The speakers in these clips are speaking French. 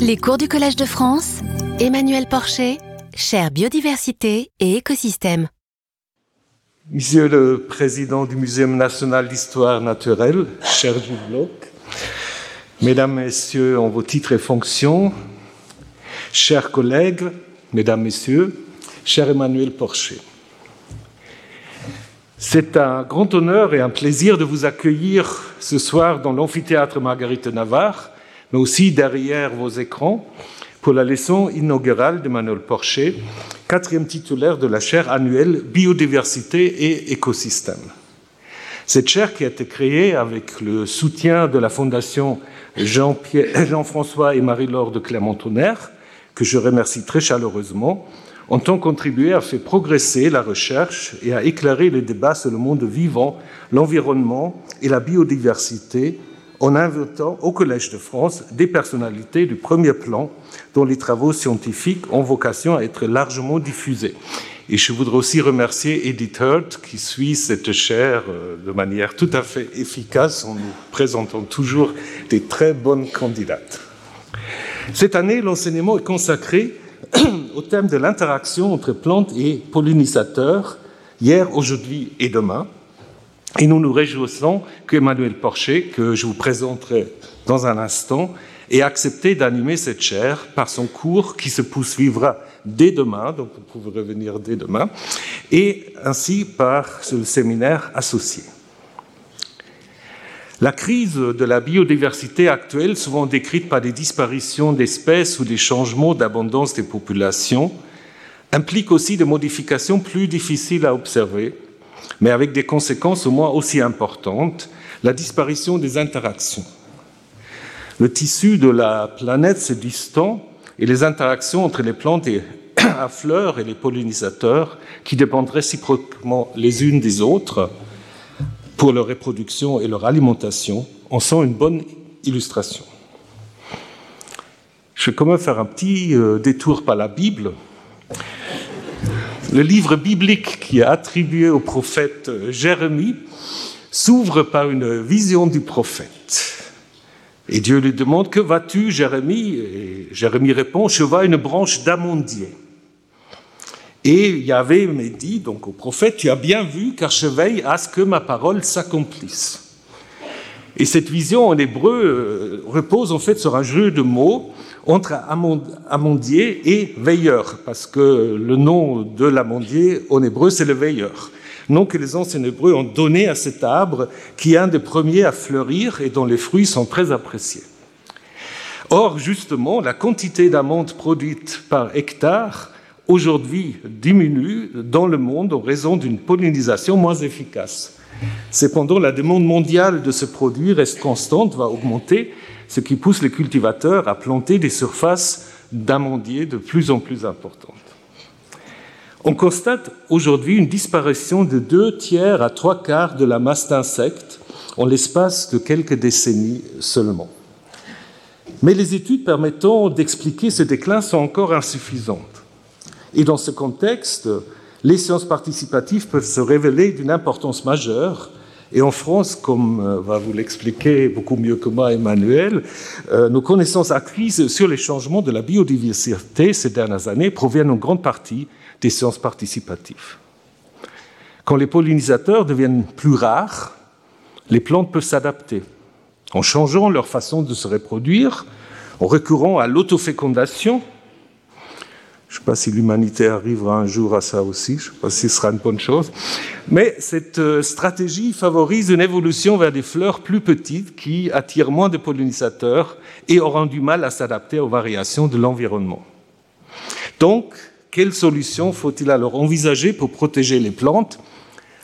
Les cours du Collège de France, Emmanuel Porcher, chère biodiversité et écosystème. Monsieur le Président du Muséum national d'histoire naturelle, cher Bloch, Mesdames, Messieurs, en vos titres et fonctions, chers collègues, Mesdames, Messieurs, cher Emmanuel Porcher. C'est un grand honneur et un plaisir de vous accueillir ce soir dans l'amphithéâtre Marguerite Navarre, mais aussi derrière vos écrans, pour la leçon inaugurale d'Emmanuel Porcher, quatrième titulaire de la chaire annuelle Biodiversité et écosystème. Cette chaire qui a été créée avec le soutien de la Fondation Jean-François et Marie-Laure de Clermont-Tonnerre, que je remercie très chaleureusement, ont contribué à faire progresser la recherche et à éclairer les débats sur le monde vivant, l'environnement et la biodiversité en invitant au Collège de France des personnalités du premier plan dont les travaux scientifiques ont vocation à être largement diffusés. Et je voudrais aussi remercier Edith Hurt qui suit cette chaire euh, de manière tout à fait efficace en nous présentant toujours des très bonnes candidates. Cette année, l'enseignement est consacré au thème de l'interaction entre plantes et pollinisateurs, hier, aujourd'hui et demain. Et nous nous réjouissons qu'Emmanuel Porcher, que je vous présenterai dans un instant, ait accepté d'animer cette chaire par son cours qui se poursuivra dès demain, donc vous pouvez revenir dès demain, et ainsi par le séminaire associé. La crise de la biodiversité actuelle, souvent décrite par des disparitions d'espèces ou des changements d'abondance des populations, implique aussi des modifications plus difficiles à observer, mais avec des conséquences au moins aussi importantes, la disparition des interactions. Le tissu de la planète se distend et les interactions entre les plantes à fleurs et les pollinisateurs, qui dépendent réciproquement les unes des autres, pour leur reproduction et leur alimentation en sont une bonne illustration. Je vais quand même faire un petit euh, détour par la Bible. Le livre biblique qui est attribué au prophète euh, Jérémie s'ouvre par une vision du prophète. Et Dieu lui demande Que vas-tu, Jérémie? Et Jérémie répond Je vois une branche d'amandier. Et Yahvé me dit donc au prophète, tu as bien vu car je veille à ce que ma parole s'accomplisse. Et cette vision en hébreu euh, repose en fait sur un jeu de mots entre amandier et veilleur, parce que le nom de l'amandier en hébreu c'est le veilleur. Nom que les anciens hébreux ont donné à cet arbre qui est un des premiers à fleurir et dont les fruits sont très appréciés. Or, justement, la quantité d'amandes produites par hectare aujourd'hui diminue dans le monde en raison d'une pollinisation moins efficace. Cependant, la demande mondiale de ce produit reste constante, va augmenter, ce qui pousse les cultivateurs à planter des surfaces d'amandiers de plus en plus importantes. On constate aujourd'hui une disparition de deux tiers à trois quarts de la masse d'insectes en l'espace de quelques décennies seulement. Mais les études permettant d'expliquer ce déclin sont encore insuffisantes. Et dans ce contexte, les sciences participatives peuvent se révéler d'une importance majeure. Et en France, comme euh, va vous l'expliquer beaucoup mieux que moi Emmanuel, euh, nos connaissances acquises sur les changements de la biodiversité ces dernières années proviennent en grande partie des sciences participatives. Quand les pollinisateurs deviennent plus rares, les plantes peuvent s'adapter en changeant leur façon de se reproduire, en recourant à l'autofécondation, je ne sais pas si l'humanité arrivera un jour à ça aussi, je ne sais pas si ce sera une bonne chose. Mais cette euh, stratégie favorise une évolution vers des fleurs plus petites qui attirent moins de pollinisateurs et auront du mal à s'adapter aux variations de l'environnement. Donc, quelle solution faut-il alors envisager pour protéger les plantes,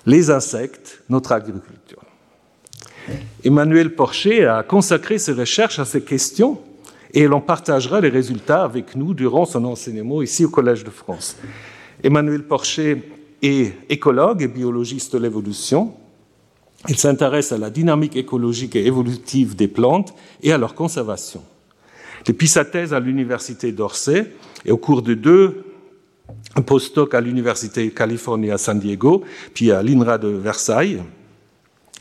les insectes, notre agriculture? Emmanuel Porcher a consacré ses recherches à ces questions et elle en partagera les résultats avec nous durant son enseignement ici au Collège de France. Emmanuel Porcher est écologue et biologiste de l'évolution. Il s'intéresse à la dynamique écologique et évolutive des plantes et à leur conservation. Depuis sa thèse à l'Université d'Orsay et au cours de deux postdocs à l'Université Californie à San Diego, puis à l'INRA de Versailles,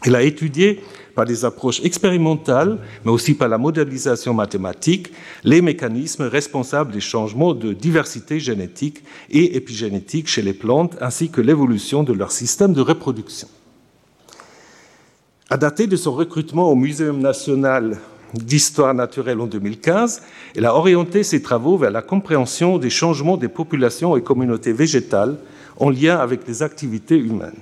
Il a étudié par des approches expérimentales, mais aussi par la modélisation mathématique, les mécanismes responsables des changements de diversité génétique et épigénétique chez les plantes, ainsi que l'évolution de leur système de reproduction. À dater de son recrutement au Muséum national d'histoire naturelle en 2015, elle a orienté ses travaux vers la compréhension des changements des populations et communautés végétales en lien avec les activités humaines.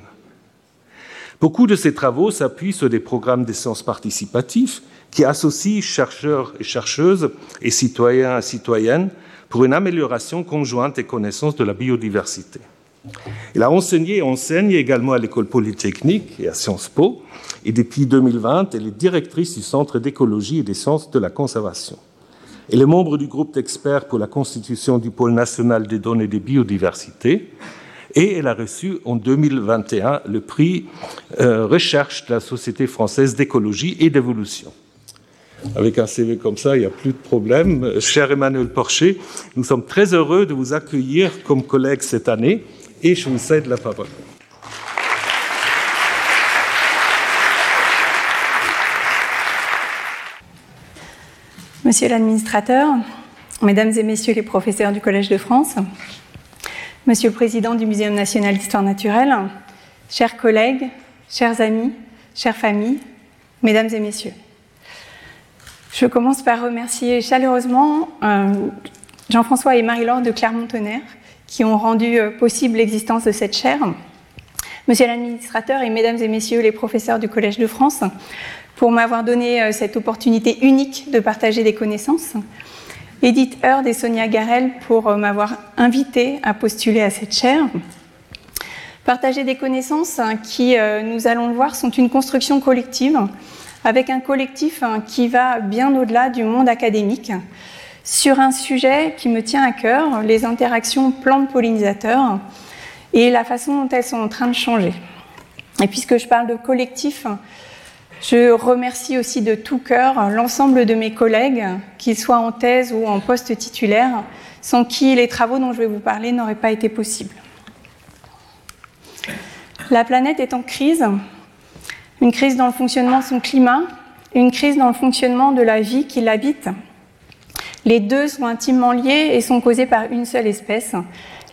Beaucoup de ces travaux s'appuient sur des programmes d'essence participatifs qui associent chercheurs et chercheuses et citoyens et citoyennes pour une amélioration conjointe des connaissances de la biodiversité. Il a enseigné et enseigne également à l'école polytechnique et à Sciences Po, et depuis 2020, elle est directrice du Centre d'écologie et des sciences de la conservation. Elle est membre du groupe d'experts pour la constitution du pôle national des données de biodiversité, et elle a reçu en 2021 le prix euh, Recherche de la Société française d'écologie et d'évolution. Avec un CV comme ça, il n'y a plus de problème. Cher Emmanuel Porcher, nous sommes très heureux de vous accueillir comme collègue cette année et je vous cède la parole. Monsieur l'administrateur, Mesdames et Messieurs les professeurs du Collège de France, Monsieur le Président du Muséum national d'histoire naturelle, chers collègues, chers amis, chères familles, Mesdames et Messieurs. Je commence par remercier chaleureusement euh, Jean-François et Marie-Laure de Clermont-Tonnerre qui ont rendu euh, possible l'existence de cette chaire. Monsieur l'administrateur et Mesdames et Messieurs les professeurs du Collège de France, pour m'avoir donné euh, cette opportunité unique de partager des connaissances. Edith Heard et Sonia Garel pour euh, m'avoir invité à postuler à cette chaire. Partager des connaissances hein, qui, euh, nous allons le voir, sont une construction collective, avec un collectif hein, qui va bien au-delà du monde académique, sur un sujet qui me tient à cœur, les interactions plantes-pollinisateurs et la façon dont elles sont en train de changer. Et puisque je parle de collectif, je remercie aussi de tout cœur l'ensemble de mes collègues, qu'ils soient en thèse ou en poste titulaire, sans qui les travaux dont je vais vous parler n'auraient pas été possibles. La planète est en crise, une crise dans le fonctionnement de son climat, une crise dans le fonctionnement de la vie qui l'habite. Les deux sont intimement liés et sont causés par une seule espèce,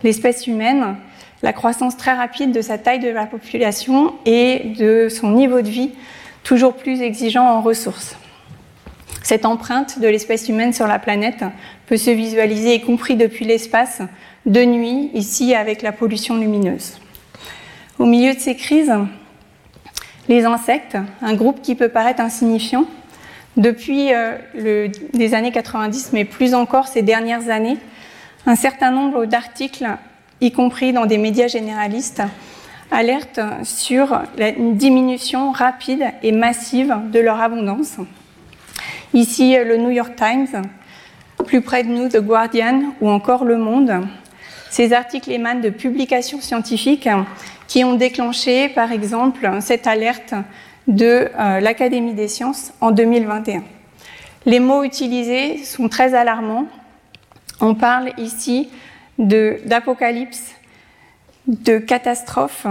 l'espèce humaine, la croissance très rapide de sa taille de la population et de son niveau de vie toujours plus exigeant en ressources. Cette empreinte de l'espèce humaine sur la planète peut se visualiser, y compris depuis l'espace, de nuit, ici avec la pollution lumineuse. Au milieu de ces crises, les insectes, un groupe qui peut paraître insignifiant, depuis euh, les années 90, mais plus encore ces dernières années, un certain nombre d'articles, y compris dans des médias généralistes, alerte sur la diminution rapide et massive de leur abondance. Ici, le New York Times, plus près de nous, The Guardian ou encore Le Monde. Ces articles émanent de publications scientifiques qui ont déclenché, par exemple, cette alerte de euh, l'Académie des sciences en 2021. Les mots utilisés sont très alarmants. On parle ici d'apocalypse, de catastrophe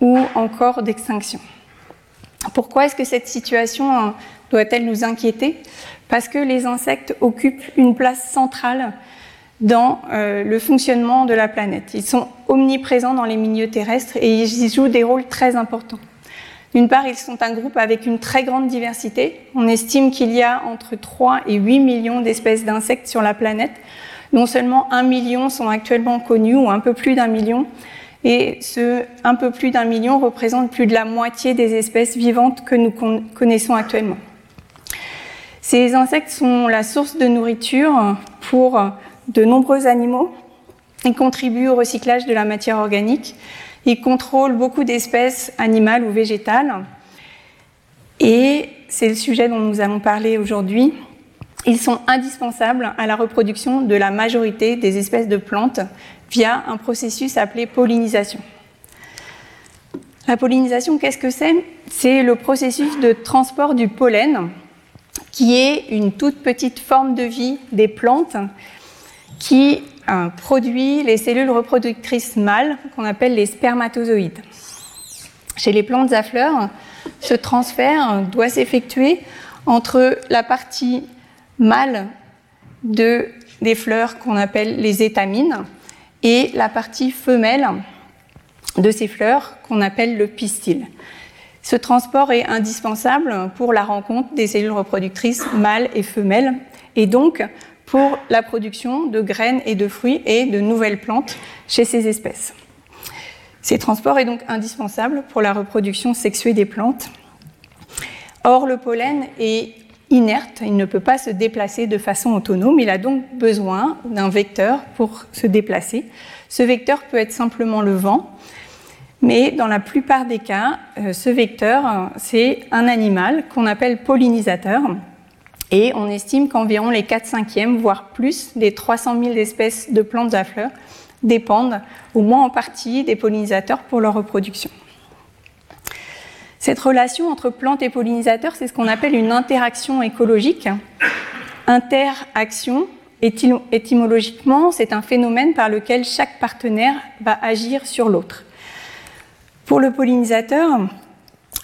ou encore d'extinction. Pourquoi est-ce que cette situation hein, doit-elle nous inquiéter? Parce que les insectes occupent une place centrale dans euh, le fonctionnement de la planète. Ils sont omniprésents dans les milieux terrestres et ils jouent des rôles très importants. D'une part, ils sont un groupe avec une très grande diversité. On estime qu'il y a entre 3 et 8 millions d'espèces d'insectes sur la planète, dont seulement 1 million sont actuellement connus, ou un peu plus d'un million. Et ce un peu plus d'un million représente plus de la moitié des espèces vivantes que nous connaissons actuellement. Ces insectes sont la source de nourriture pour de nombreux animaux. Ils contribuent au recyclage de la matière organique. Ils contrôlent beaucoup d'espèces animales ou végétales. Et c'est le sujet dont nous allons parler aujourd'hui. Ils sont indispensables à la reproduction de la majorité des espèces de plantes via un processus appelé pollinisation. La pollinisation, qu'est-ce que c'est? C'est le processus de transport du pollen, qui est une toute petite forme de vie des plantes qui euh, produit les cellules reproductrices mâles qu'on appelle les spermatozoïdes. Chez les plantes à fleurs, ce transfert doit s'effectuer entre la partie mâle de, des fleurs qu'on appelle les étamines et la partie femelle de ces fleurs qu'on appelle le pistil. Ce transport est indispensable pour la rencontre des cellules reproductrices mâles et femelles et donc pour la production de graines et de fruits et de nouvelles plantes chez ces espèces. Ces transports est donc indispensable pour la reproduction sexuée des plantes. Or, le pollen est inerte, il ne peut pas se déplacer de façon autonome, il a donc besoin d'un vecteur pour se déplacer. Ce vecteur peut être simplement le vent, mais dans la plupart des cas, euh, ce vecteur, c'est un animal qu'on appelle pollinisateur. Et on estime qu'environ les 4 cinquièmes, voire plus, des 300 000 espèces de plantes à fleurs dépendent, au moins en partie, des pollinisateurs pour leur reproduction. Cette relation entre plantes et pollinisateurs, c'est ce qu'on appelle une interaction écologique. Interaction, étymologiquement, c'est un phénomène par lequel chaque partenaire va agir sur l'autre. Pour le pollinisateur,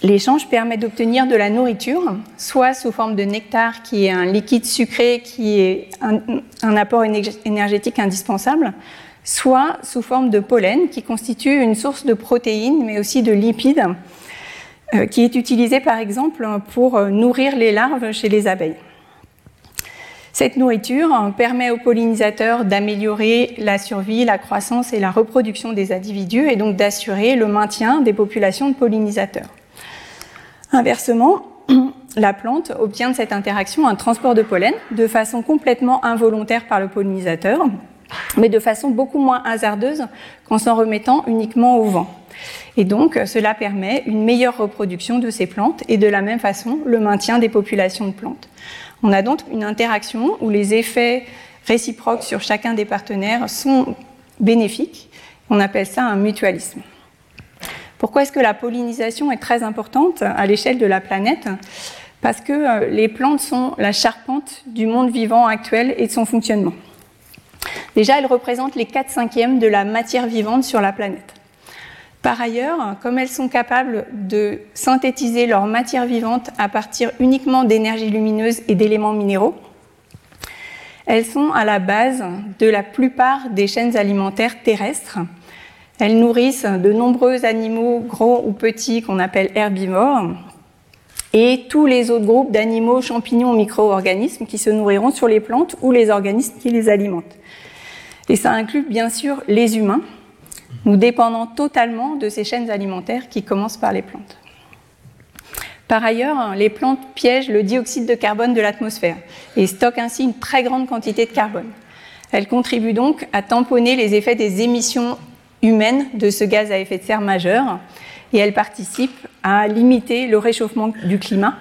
l'échange permet d'obtenir de la nourriture, soit sous forme de nectar, qui est un liquide sucré qui est un, apport énergétique indispensable, soit sous forme de pollen, qui constitue une source de protéines, mais aussi de lipides, qui est utilisé par exemple pour euh, nourrir les larves chez les abeilles. Cette nourriture permet aux pollinisateurs d'améliorer la survie, la croissance et la reproduction des individus et donc d'assurer le maintien des populations de pollinisateurs. Inversement, la plante obtient de cette interaction un transport de pollen de façon complètement involontaire par le pollinisateur, mais de façon beaucoup moins hasardeuse qu'en s'en remettant uniquement au vent. Et donc, cela permet une meilleure reproduction de ces plantes et de la même façon le maintien des populations de plantes. On a donc une interaction où les effets réciproques sur chacun des partenaires sont bénéfiques. On appelle ça un mutualisme. Pourquoi est-ce que la pollinisation est très importante à l'échelle de la planète? Parce que euh, les plantes sont la charpente du monde vivant actuel et de son fonctionnement. Déjà, elles représentent les 4 cinquièmes de la matière vivante sur la planète. Par ailleurs, comme elles sont capables de synthétiser leur matière vivante à partir uniquement d'énergie lumineuse et d'éléments minéraux, elles sont à la base de la plupart des chaînes alimentaires terrestres. Elles nourrissent de nombreux animaux gros ou petits qu'on appelle herbivores et tous les autres groupes d'animaux, champignons, micro-organismes qui se nourriront sur les plantes ou les organismes qui les alimentent. Et ça inclut bien sûr les humains, nous dépendons totalement de ces chaînes alimentaires qui commencent par les plantes. Par ailleurs, les plantes piègent le dioxyde de carbone de l'atmosphère et stockent ainsi une très grande quantité de carbone. Elles contribuent donc à tamponner les effets des émissions humaines de ce gaz à effet de serre majeur et elles participent à limiter le réchauffement du climat.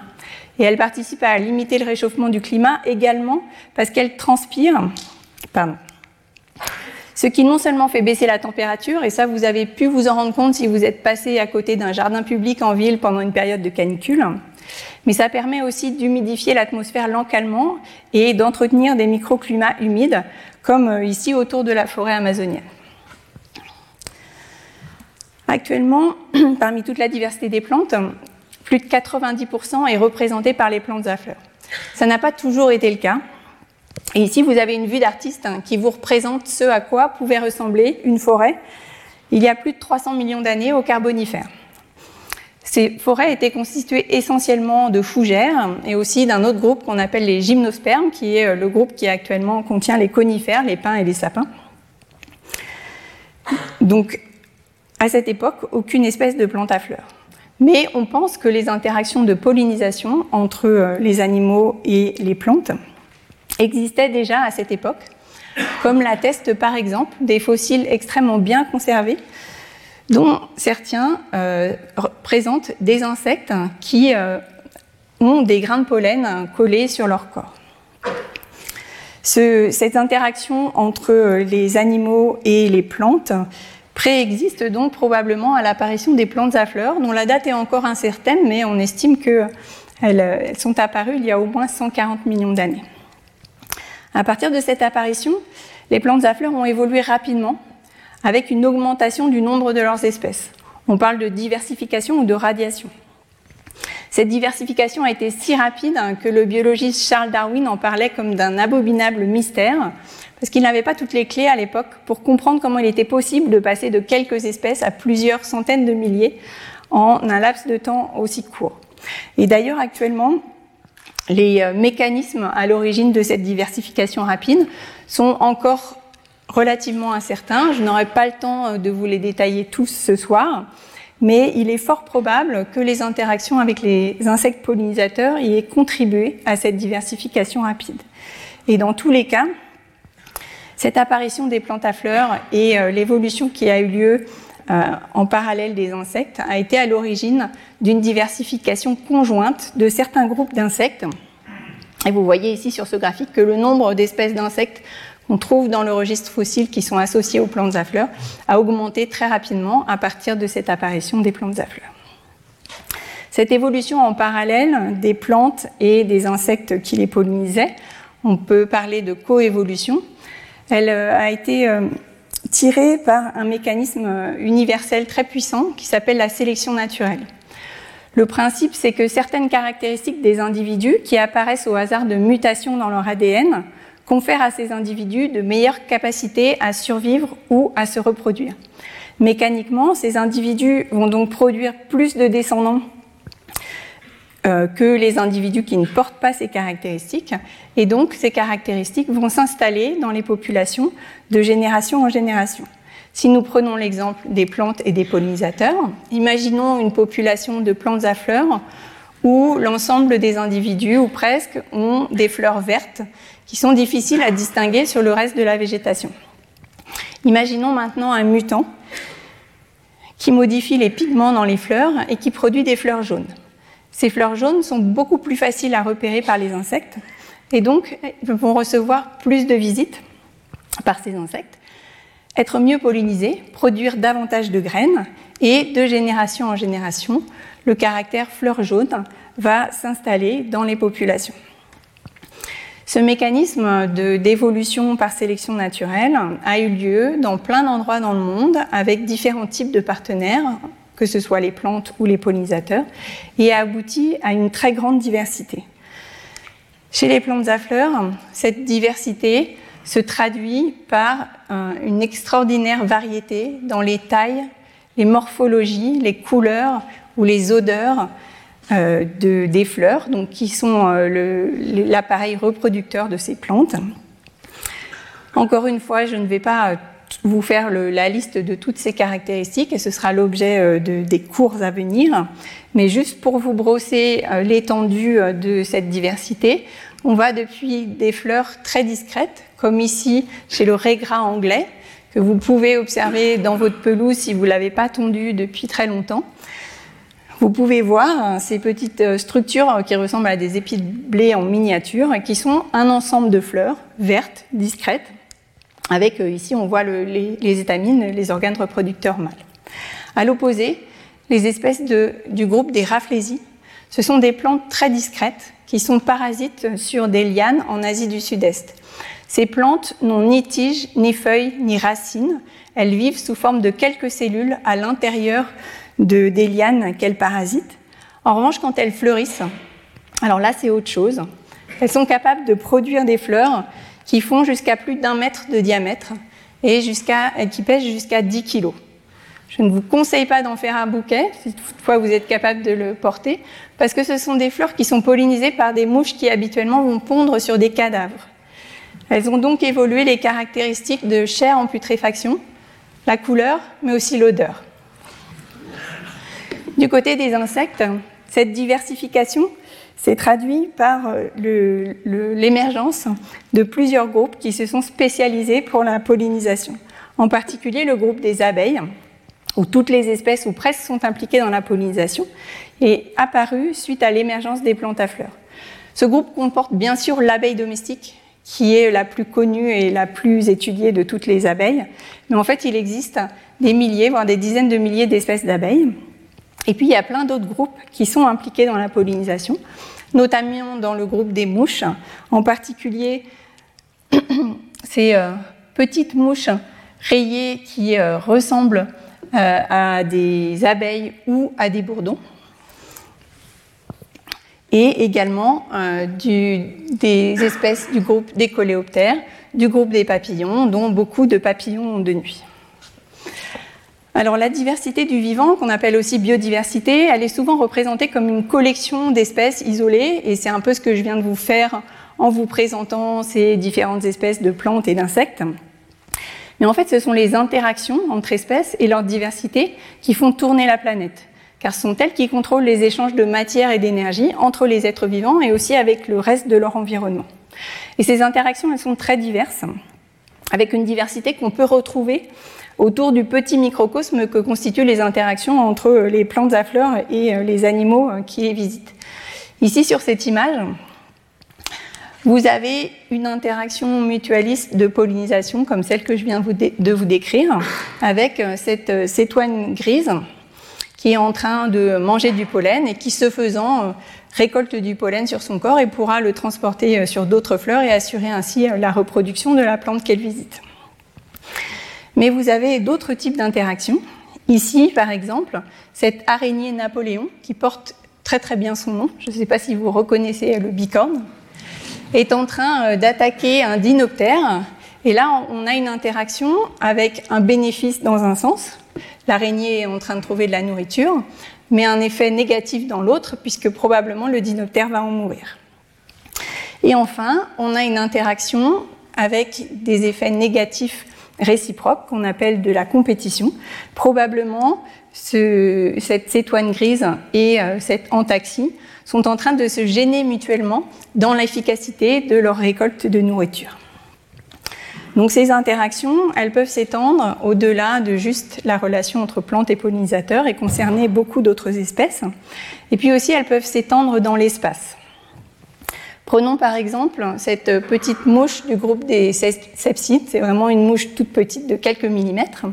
Et elles participent à limiter le réchauffement du climat également parce qu'elles transpirent, pardon, ce qui non seulement fait baisser la température, et ça vous avez pu vous en rendre compte si vous êtes passé à côté d'un jardin public en ville pendant une période de canicule, mais ça permet aussi d'humidifier l'atmosphère localement et d'entretenir des microclimats humides, comme euh, ici autour de la forêt amazonienne. Actuellement, parmi toute la diversité des plantes, plus de 90% est représenté par les plantes à fleurs. Ça n'a pas toujours été le cas. Ici, vous avez une vue d'artiste hein, qui vous représente ce à quoi pouvait ressembler une forêt il y a plus de 300 millions d'années au Carbonifère. Ces forêts étaient constituées essentiellement de fougères et aussi d'un autre groupe qu'on appelle les gymnospermes, qui est euh, le groupe qui actuellement contient les conifères, les pins et les sapins. Donc, à cette époque, aucune espèce de plante à fleurs. Mais on pense que les interactions de pollinisation entre euh, les animaux et les plantes existaient déjà à cette époque, comme l'attestent par exemple des fossiles extrêmement bien conservés, dont certains euh, présentent des insectes qui euh, ont des grains de pollen collés sur leur corps. cette interaction entre les animaux et les plantes préexiste donc probablement à l'apparition des plantes à fleurs, dont la date est encore incertaine, mais on estime qu'elles sont apparues il y a au moins 140 millions d'années. À partir de cette apparition, les plantes à fleurs ont évolué rapidement avec une augmentation du nombre de leurs espèces. On parle de diversification ou de radiation. Cette diversification a été si rapide que le biologiste Charles Darwin en parlait comme d'un abominable mystère, parce qu'il n'avait pas toutes les clés à l'époque pour comprendre comment il était possible de passer de quelques espèces à plusieurs centaines de milliers en un laps de temps aussi court. Et d'ailleurs, actuellement, les euh, mécanismes à l'origine de cette diversification rapide sont encore relativement incertains. Je n'aurai pas le temps euh, de vous les détailler tous ce soir, mais il est fort probable que les interactions avec les insectes pollinisateurs y aient contribué à cette diversification rapide. Et dans tous les cas, cette apparition des plantes à fleurs et euh, l'évolution qui a eu lieu en parallèle des insectes a été à l'origine d'une diversification conjointe de certains groupes d'insectes. Et vous voyez ici sur ce graphique que le nombre d'espèces d'insectes qu'on trouve dans le registre fossile qui sont associés aux plantes à fleurs a augmenté très rapidement à partir de cette apparition des plantes à fleurs. Cette évolution en parallèle des plantes et des insectes qui les pollinisaient, on peut parler de coévolution, elle euh, a été euh, tirée par un mécanisme euh, universel très puissant qui s'appelle la sélection naturelle. Le principe, c'est que certaines caractéristiques des individus qui apparaissent au hasard de mutations dans leur ADN confèrent à ces individus de meilleures capacités à survivre ou à se reproduire. Mécaniquement, ces individus vont donc produire plus de descendants que les individus qui ne portent pas ces caractéristiques. Et donc, ces caractéristiques vont s'installer dans les populations de génération en génération. Si nous prenons l'exemple des plantes et des pollinisateurs, imaginons une population de plantes à fleurs où l'ensemble des individus, ou presque, ont des fleurs vertes qui sont difficiles à distinguer sur le reste de la végétation. Imaginons maintenant un mutant qui modifie les pigments dans les fleurs et qui produit des fleurs jaunes. Ces fleurs jaunes sont beaucoup plus faciles à repérer par les insectes et donc vont recevoir plus de visites par ces insectes, être mieux pollinisés, produire davantage de graines et de génération en génération, le caractère fleur jaune va s'installer dans les populations. Ce mécanisme d'évolution par sélection naturelle a eu lieu dans plein d'endroits dans le monde avec différents types de partenaires que ce soit les plantes ou les pollinisateurs, et a abouti à une très grande diversité. Chez les plantes à fleurs, cette diversité se traduit par une extraordinaire variété dans les tailles, les morphologies, les couleurs ou les odeurs euh, des fleurs, donc qui sont euh, l'appareil reproducteur de ces plantes. Encore une fois, je ne vais pas vous faire la liste de toutes ces caractéristiques et ce sera l'objet euh, des cours à venir. Mais juste pour vous brosser euh, l'étendue euh, de cette diversité, on va depuis des fleurs très discrètes, comme ici chez le régras anglais, que vous pouvez observer dans votre pelouse si vous ne l'avez pas tondu depuis très longtemps. Vous pouvez voir ces petites structures qui ressemblent à des épis de blé en miniature, qui sont un ensemble de fleurs vertes, discrètes, avec euh, ici on voit les, étamines, les organes reproducteurs mâles. À l'opposé, les espèces du groupe des Rafflésies, ce sont des plantes très discrètes qui sont parasites sur des lianes en Asie du Sud-Est. Ces plantes n'ont ni tiges, ni feuilles, ni racines. Elles vivent sous forme de quelques cellules à l'intérieur de, des lianes qu'elles parasitent. En revanche, quand elles fleurissent, alors là c'est autre chose. Elles sont capables de produire des fleurs qui font jusqu'à plus d'un mètre de diamètre et qui pèsent jusqu'à 10 kg. Je ne vous conseille pas d'en faire un bouquet, si toutefois vous êtes capable de le porter, parce que ce sont des fleurs qui sont pollinisées par des mouches qui habituellement vont pondre sur des cadavres. Elles ont donc évolué les caractéristiques de chair en putréfaction, la couleur, mais aussi l'odeur. Du côté des insectes, cette diversification c'est traduit par euh, l'émergence de plusieurs groupes qui se sont spécialisés pour la pollinisation. En particulier le groupe des abeilles, où toutes les espèces ou presque sont impliquées dans la pollinisation, est apparu suite à l'émergence des plantes à fleurs. Ce groupe comporte bien sûr l'abeille domestique, qui est la plus connue et la plus étudiée de toutes les abeilles, mais en fait il existe des milliers, voire des dizaines de milliers d'espèces d'abeilles. Et puis il y a plein d'autres groupes qui sont impliqués dans la pollinisation, notamment dans le groupe des mouches, en particulier ces euh, petites mouches rayées qui euh, ressemblent euh, à des abeilles ou à des bourdons. et également des espèces du groupe des coléoptères, du groupe des papillons, dont beaucoup de papillons de nuit. Alors la diversité du vivant, qu'on appelle aussi biodiversité, elle est souvent représentée comme une collection d'espèces isolées, et c'est un peu ce que je viens de vous faire en vous présentant ces différentes espèces de plantes et d'insectes. Mais en fait, ce sont les interactions entre espèces et leur diversité qui font tourner la planète, car ce sont elles qui contrôlent les échanges de matière et d'énergie entre les êtres vivants et aussi avec le reste de leur environnement. Et ces interactions, elles sont très diverses, avec une diversité qu'on peut retrouver autour du petit microcosme que constituent les interactions entre les plantes à fleurs et les animaux qui les visitent. Ici, sur cette image, vous avez une interaction mutualiste de pollinisation comme celle que je viens de vous décrire, avec euh, cette euh, cétoine grise qui est en train de manger du pollen et qui, ce faisant, euh, récolte du pollen sur son corps et pourra le transporter sur d'autres fleurs et assurer ainsi la reproduction de la plante qu'elle visite. Mais vous avez d'autres types d'interactions. Ici, par exemple, cette araignée Napoléon qui porte très très bien son nom. Je ne sais pas si vous reconnaissez le bicorne est en train euh, d'attaquer un dinoptère. Et là, on a une interaction avec un bénéfice dans un sens. L'araignée est en train de trouver de la nourriture, mais un effet négatif dans l'autre, puisque probablement le dinoptère va en mourir. Et enfin, on a une interaction avec des effets négatifs réciproques qu'on appelle de la compétition. Probablement, cette cétoine grise et euh, cette antaxie sont en train de se gêner mutuellement dans l'efficacité de leur récolte de nourriture. Donc ces interactions, elles peuvent s'étendre au-delà de juste la relation entre plantes et pollinisateurs et concerner beaucoup d'autres espèces. Et puis aussi, elles peuvent s'étendre dans l'espace. Prenons par exemple cette petite mouche du groupe des sepsides. C'est vraiment une mouche toute petite de quelques millimètres.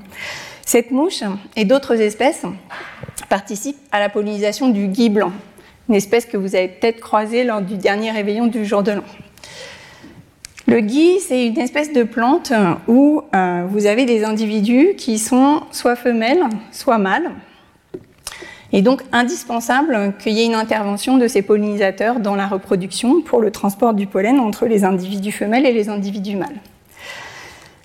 Cette mouche et d'autres espèces participent à la pollinisation du gui blanc, une espèce que vous avez peut-être croisée lors du dernier réveillon du jour de l'an. Le gui, c'est une espèce de plante où euh, vous avez des individus qui sont soit femelles, soit mâles. Et donc indispensable qu'il y ait une intervention de ces pollinisateurs dans la reproduction pour le transport du pollen entre les individus femelles et les individus mâles.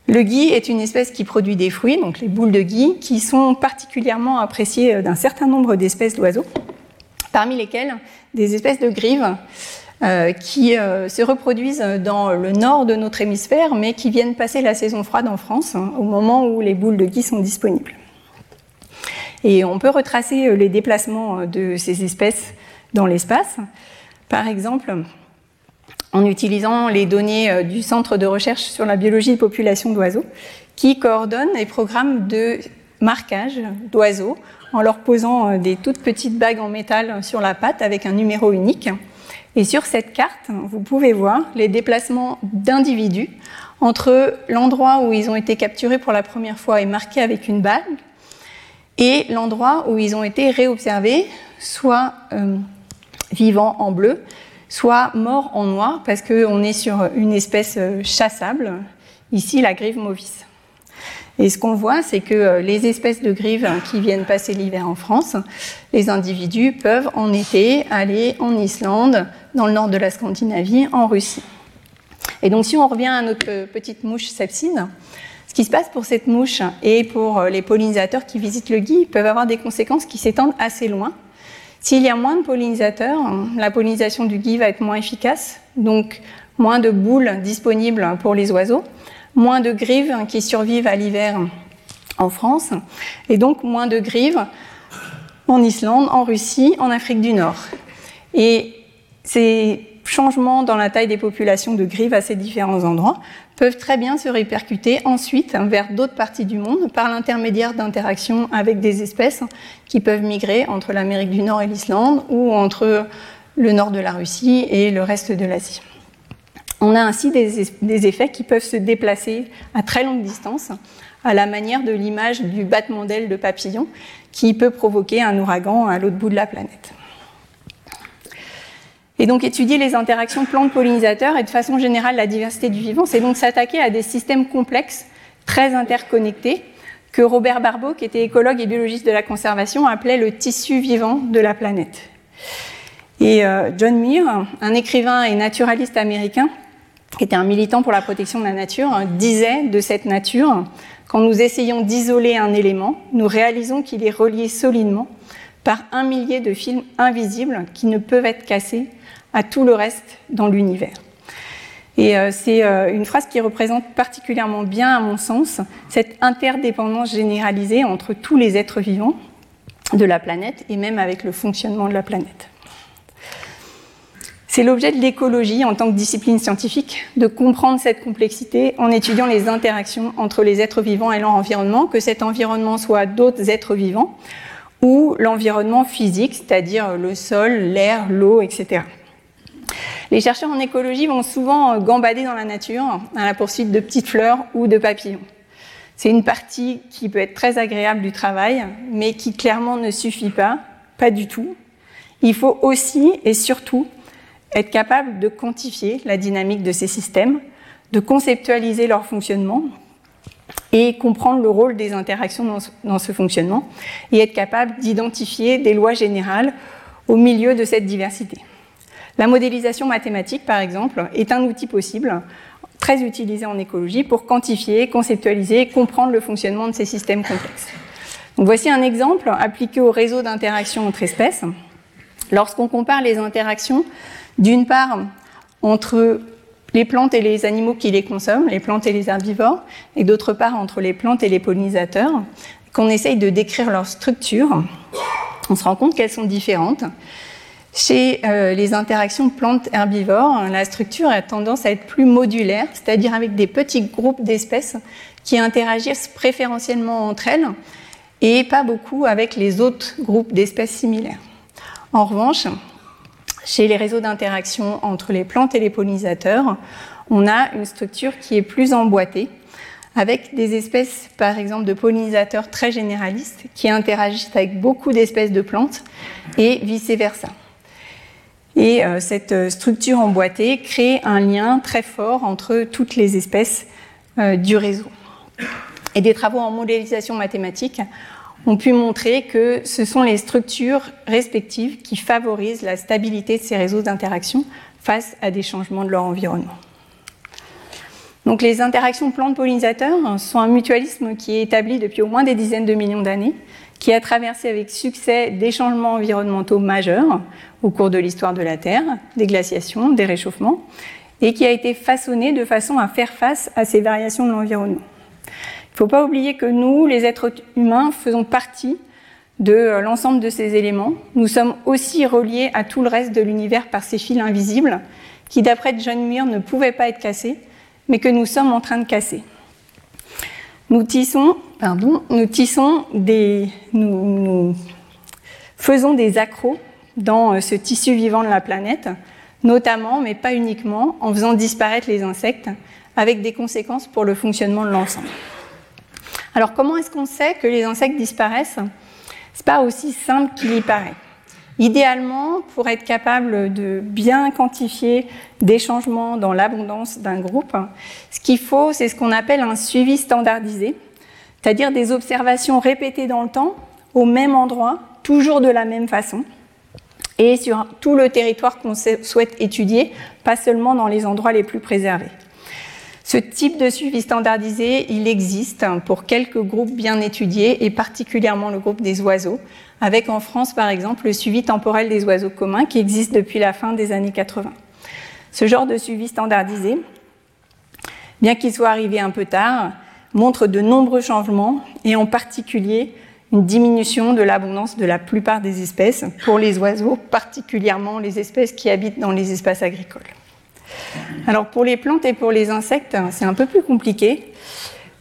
Le gui est une espèce qui produit des fruits, donc les boules de gui, qui sont particulièrement appréciées d'un certain nombre d'espèces d'oiseaux parmi lesquels des espèces de grives euh, qui euh, se reproduisent dans le nord de notre hémisphère, mais qui viennent passer la saison froide en France, hein, au moment où les boules de gui sont disponibles. Et on peut retracer euh, les déplacements de ces espèces dans l'espace. Par exemple, en utilisant les données du Centre de recherche sur la biologie de population d'oiseaux, qui coordonne les programmes de marquage d'oiseaux en leur posant euh, des toutes petites bagues en métal sur la patte avec un numéro unique. Et sur cette carte, vous pouvez voir les déplacements d'individus entre l'endroit où ils ont été capturés pour la première fois et marqués avec une bague et l'endroit où ils ont été réobservés, soit euh, vivants en bleu, soit morts en noir, parce qu'on est sur une espèce euh, chassable, ici la grive movis. Et ce qu'on voit, c'est que euh, les espèces de grives qui viennent passer l'hiver en France, les individus peuvent en été aller en Islande, dans le nord de la Scandinavie, en Russie. Et donc si on revient à notre petite mouche sepsine, ce qui se passe pour cette mouche et pour euh, les pollinisateurs qui visitent le gui peuvent avoir des conséquences qui s'étendent assez loin. S'il y a moins de pollinisateurs, la pollinisation du gui va être moins efficace, donc moins de boules disponibles pour les oiseaux moins de grives qui survivent à l'hiver en France, et donc moins de grives en Islande, en Russie, en Afrique du Nord. Et ces changements dans la taille des populations de grives à ces différents endroits peuvent très bien se répercuter ensuite vers d'autres parties du monde par l'intermédiaire d'interactions avec des espèces qui peuvent migrer entre l'Amérique du Nord et l'Islande ou entre le nord de la Russie et le reste de l'Asie. On a ainsi des, effets qui peuvent se déplacer à très longue distance, à la manière de l'image du battement d'aile de papillon, qui peut provoquer un ouragan à l'autre bout de la planète. Et donc étudier les interactions plantes-pollinisateurs et de façon générale la diversité du vivant, c'est donc s'attaquer à des systèmes complexes, très interconnectés, que Robert Barbeau, qui était écologue et biologiste de la conservation, appelait le tissu vivant de la planète. Et euh, John Muir, un écrivain et naturaliste américain, qui était un militant pour la protection de la nature, disait de cette nature, quand nous essayons d'isoler un élément, nous réalisons qu'il est relié solidement par un millier de fils invisibles qui ne peuvent être cassés à tout le reste dans l'univers. Et euh, c'est euh, une phrase qui représente particulièrement bien, à mon sens, cette interdépendance généralisée entre tous les êtres vivants de la planète et même avec le fonctionnement de la planète. C'est l'objet de l'écologie en tant que discipline scientifique de comprendre cette complexité en étudiant les interactions entre les êtres vivants et leur environnement, que cet environnement soit d'autres êtres vivants ou l'environnement physique, c'est-à-dire le sol, l'air, l'eau, etc. Les chercheurs en écologie vont souvent gambader dans la nature à la poursuite de petites fleurs ou de papillons. C'est une partie qui peut être très agréable du travail, mais qui clairement ne suffit pas, pas du tout. Il faut aussi et surtout être capable de quantifier la dynamique de ces systèmes, de conceptualiser leur fonctionnement et comprendre le rôle des interactions dans ce fonctionnement et être capable d'identifier des lois générales au milieu de cette diversité. La modélisation mathématique, par exemple, est un outil possible, très utilisé en écologie, pour quantifier, conceptualiser comprendre le fonctionnement de ces systèmes complexes. voici un exemple appliqué au réseau d'interaction entre espèces. Lorsqu'on compare les interactions, d'une part, entre les plantes et les animaux qui les consomment, les plantes et les herbivores, et d'autre part entre les plantes et les pollinisateurs, qu'on essaye de décrire leur structure, on se rend compte qu'elles sont différentes. Chez euh, les interactions plantes-herbivores, la structure a tendance à être plus modulaire, c'est-à-dire avec des petits groupes d'espèces qui interagissent préférentiellement entre elles et pas beaucoup avec les autres groupes d'espèces similaires. En revanche, chez les réseaux d'interaction entre les plantes et les pollinisateurs, on a une structure qui est plus emboîtée, avec des espèces, par exemple, de pollinisateurs très généralistes qui interagissent avec beaucoup d'espèces de plantes et vice-versa. Et euh, cette euh, structure emboîtée crée un lien très fort entre toutes les espèces euh, du réseau. Et des travaux en modélisation mathématique ont pu montrer que ce sont les structures respectives qui favorisent la stabilité de ces réseaux d'interaction face à des changements de leur environnement. Donc les interactions plantes-pollinisateurs sont un mutualisme qui est établi depuis au moins des dizaines de millions d'années qui a traversé avec succès des changements environnementaux majeurs au cours de l'histoire de la Terre, des glaciations, des réchauffements, et qui a été façonné de façon à faire face à ces variations de l'environnement. Il ne faut pas oublier que nous, les êtres humains, faisons partie de l'ensemble de ces éléments. Nous sommes aussi reliés à tout le reste de l'univers par ces fils invisibles qui, d'après John Muir, ne pouvaient pas être cassés, mais que nous sommes en train de casser. Nous tissons, des, nous, faisons des accros dans euh, ce tissu vivant de la planète, notamment, mais pas uniquement, en faisant disparaître les insectes, avec des conséquences pour le fonctionnement de l'ensemble. Alors, comment est-ce qu'on sait que les insectes disparaissent? C'est pas aussi simple qu'il y paraît. Idéalement, pour être capable de bien quantifier des changements dans l'abondance d'un groupe, ce qu'il faut, c'est ce qu'on appelle un suivi standardisé, c'est-à-dire des observations répétées dans le temps, au même endroit, toujours de la même façon, et sur tout le territoire qu'on souhaite étudier, pas seulement dans les endroits les plus préservés. Ce type de suivi standardisé, il existe pour quelques groupes bien étudiés, et particulièrement le groupe des oiseaux, avec en France par exemple le suivi temporel des oiseaux communs qui existe depuis la fin des années 80. Ce genre de suivi standardisé, bien qu'il soit arrivé un peu tard, montre de nombreux changements et en particulier une diminution de l'abondance de la plupart des espèces pour les oiseaux, particulièrement les espèces qui habitent dans les espaces agricoles. Alors pour les plantes et pour les insectes, c'est un peu plus compliqué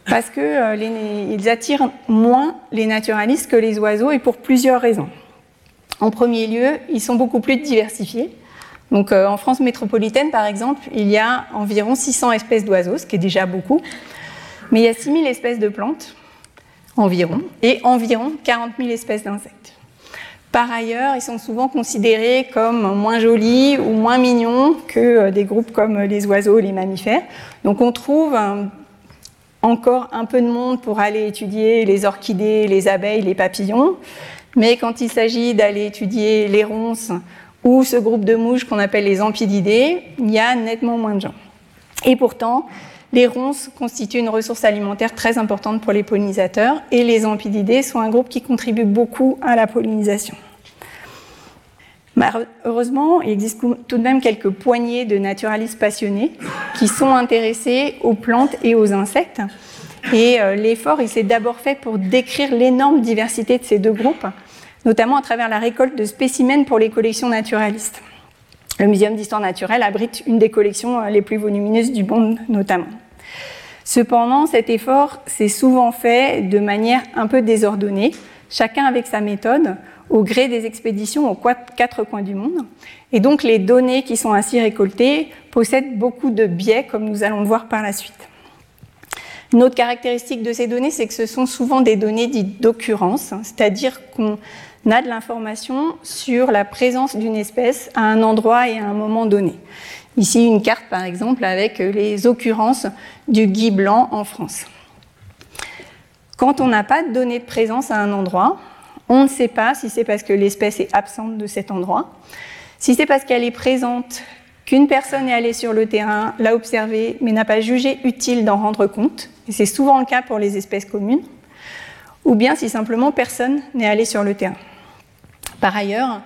parce qu'ils euh, attirent moins les naturalistes que les oiseaux et pour plusieurs raisons. En premier lieu, ils sont beaucoup plus diversifiés. Donc, euh, en France métropolitaine, par exemple, il y a environ 600 espèces d'oiseaux, ce qui est déjà beaucoup. Mais il y a 6000 espèces de plantes, environ, et environ 40 000 espèces d'insectes. Par ailleurs, ils sont souvent considérés comme moins jolis ou moins mignons que euh, des groupes comme les oiseaux et les mammifères. Donc on trouve encore un peu de monde pour aller étudier les orchidées, les abeilles, les papillons. Mais quand il s'agit d'aller étudier les ronces ou ce groupe de mouches qu'on appelle les ampididés, il y a nettement moins de gens. Et pourtant, les ronces constituent une ressource alimentaire très importante pour les pollinisateurs et les ampididés sont un groupe qui contribue beaucoup à la pollinisation. heureusement, il existe tout de même quelques poignées de naturalistes passionnés qui sont intéressés aux plantes et aux insectes. Et euh, l'effort, il s'est d'abord fait pour décrire l'énorme diversité de ces deux groupes, notamment à travers la récolte de spécimens pour les collections naturalistes. Le Muséum d'histoire naturelle abrite une des collections euh, les plus volumineuses du monde, notamment. Cependant, cet effort s'est souvent fait de manière un peu désordonnée, chacun avec sa méthode, au gré des expéditions aux quatre coins du monde. Et donc, les données qui sont ainsi récoltées possèdent beaucoup de biais, comme nous allons le voir par la suite. Une autre caractéristique de ces données, c'est que ce sont souvent des données dites d'occurrence, c'est-à-dire qu'on a de l'information sur la présence d'une espèce à un endroit et à un moment donné. Ici, une carte, par exemple, avec les occurrences du gui blanc en France. Quand on n'a pas de données de présence à un endroit, on ne sait pas si c'est parce que l'espèce est absente de cet endroit, si c'est parce qu'elle est présente, qu'une personne est allée sur le terrain, l'a observé, mais n'a pas jugé utile d'en rendre compte, et c'est souvent le cas pour les espèces communes, ou bien si simplement personne n'est allé sur le terrain. Par ailleurs,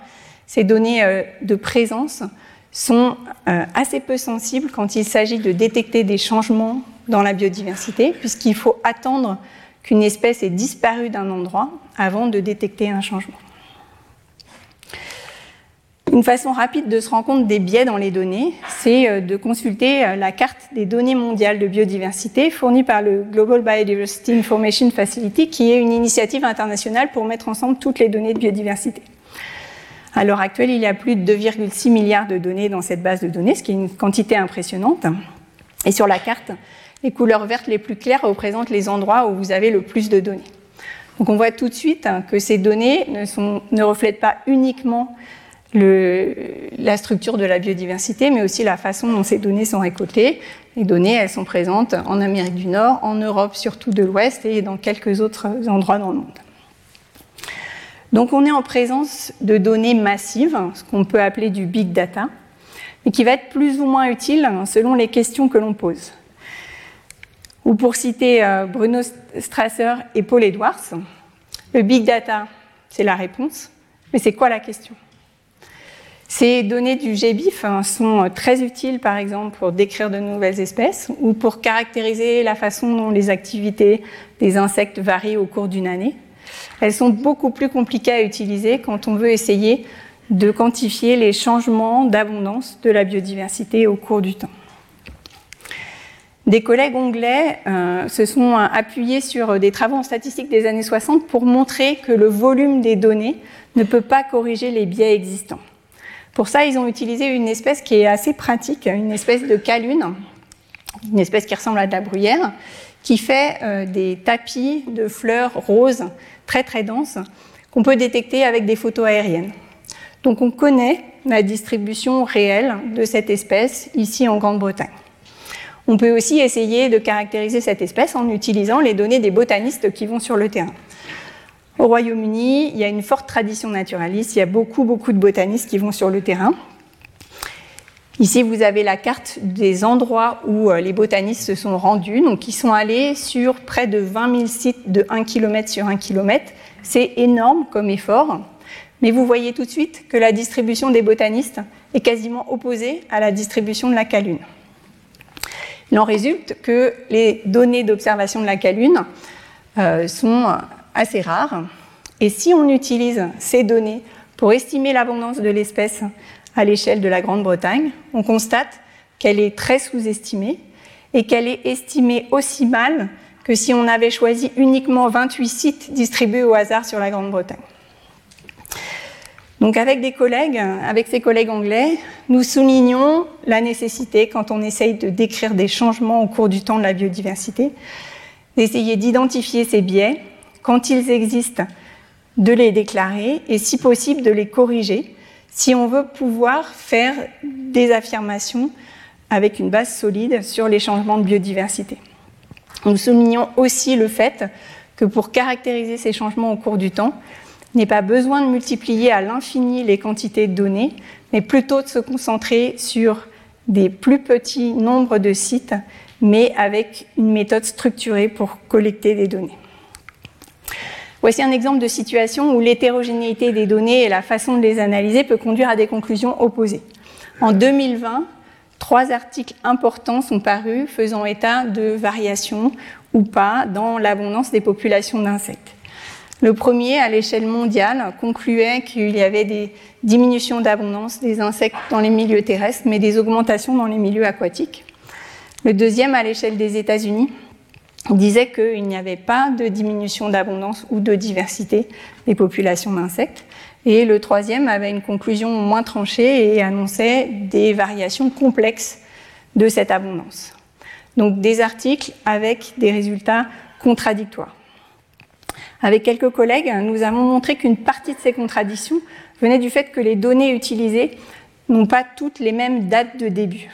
ces données euh, de présence sont euh, assez peu sensibles quand il s'agit de détecter des changements dans la biodiversité, puisqu'il faut attendre qu'une espèce ait disparu d'un endroit avant de détecter un changement. Une façon rapide de se rendre compte des biais dans les données, c'est euh, de consulter la carte des données mondiales de biodiversité fournie par le Global Biodiversity Information Facility, qui est une initiative internationale pour mettre ensemble toutes les données de biodiversité. À l'heure actuelle, il y a plus de 2,6 milliards de données dans cette base de données, ce qui est une quantité impressionnante. Et sur la carte, les couleurs vertes les plus claires représentent les endroits où vous avez le plus de données. Donc on voit tout de suite que ces données ne, reflètent pas uniquement la structure de la biodiversité, mais aussi la façon dont ces données sont récoltées. Les données, elles sont présentes en Amérique du Nord, en Europe surtout de l'Ouest et dans quelques autres endroits dans le monde. Donc on est en présence de données massives, ce qu'on peut appeler du big data, et qui va être plus ou moins utile selon les questions que l'on pose. Ou pour citer euh, Bruno Strasser et Paul Edwards, le big data, c'est la réponse, mais c'est quoi la question? Ces données du GBIF hein, sont très utiles, par exemple, pour décrire de nouvelles espèces ou pour caractériser la façon dont les activités des insectes varient au cours d'une année. Elles sont beaucoup plus compliquées à utiliser quand on veut essayer de quantifier les changements d'abondance de la biodiversité au cours du temps. Des collègues anglais euh, se sont appuyés sur des travaux en statistique des années 60 pour montrer que le volume des données ne peut pas corriger les biais existants. Pour ça, ils ont utilisé une espèce qui est assez pratique, une espèce de calune, une espèce qui ressemble à de la bruyère, qui fait euh, des tapis de fleurs roses très très denses qu'on peut détecter avec des photos aériennes. Donc on connaît la distribution réelle de cette espèce ici en Grande-Bretagne. On peut aussi essayer de caractériser cette espèce en utilisant les données des botanistes qui vont sur le terrain. Au Royaume-Uni, il y a une forte tradition naturaliste, il y a beaucoup beaucoup de botanistes qui vont sur le terrain. Ici, vous avez la carte des endroits où euh, les botanistes se sont rendus. Donc, ils sont allés sur près de 20 000 sites de 1 km sur 1 km. C'est énorme comme effort. Mais vous voyez tout de suite que la distribution des botanistes est quasiment opposée à la distribution de la calune. Il en résulte que les données d'observation de la calune euh, sont assez rares. Et si on utilise ces données pour estimer l'abondance de l'espèce à l'échelle de la Grande-Bretagne, on constate qu'elle est très sous-estimée et qu'elle est estimée aussi mal que si on avait choisi uniquement 28 sites distribués au hasard sur la Grande-Bretagne. Donc avec des collègues, avec ses collègues anglais, nous soulignons la nécessité, quand on essaye de décrire des changements au cours du temps de la biodiversité, d'essayer d'identifier ces biais, quand ils existent, de les déclarer et si possible de les corriger si on veut pouvoir faire des affirmations avec une base solide sur les changements de biodiversité. Nous soulignons aussi le fait que pour caractériser ces changements au cours du temps, il n'est pas besoin de multiplier à l'infini les quantités de données, mais plutôt de se concentrer sur des plus petits nombres de sites, mais avec une méthode structurée pour collecter des données. Voici un exemple de situation où l'hétérogénéité des données et la façon de les analyser peut conduire à des conclusions opposées. En 2020, trois articles importants sont parus faisant état de variations ou pas dans l'abondance des populations d'insectes. Le premier, à l'échelle mondiale, concluait qu'il y avait des diminutions d'abondance des insectes dans les milieux terrestres, mais des augmentations dans les milieux aquatiques. Le deuxième, à l'échelle des États-Unis, disait qu'il n'y avait pas de diminution d'abondance ou de diversité des populations d'insectes. Et le troisième avait une conclusion moins tranchée et annonçait des variations complexes de cette abondance. Donc des articles avec des résultats contradictoires. Avec quelques collègues, nous avons montré qu'une partie de ces contradictions venait du fait que les données utilisées n'ont pas toutes les mêmes dates de début.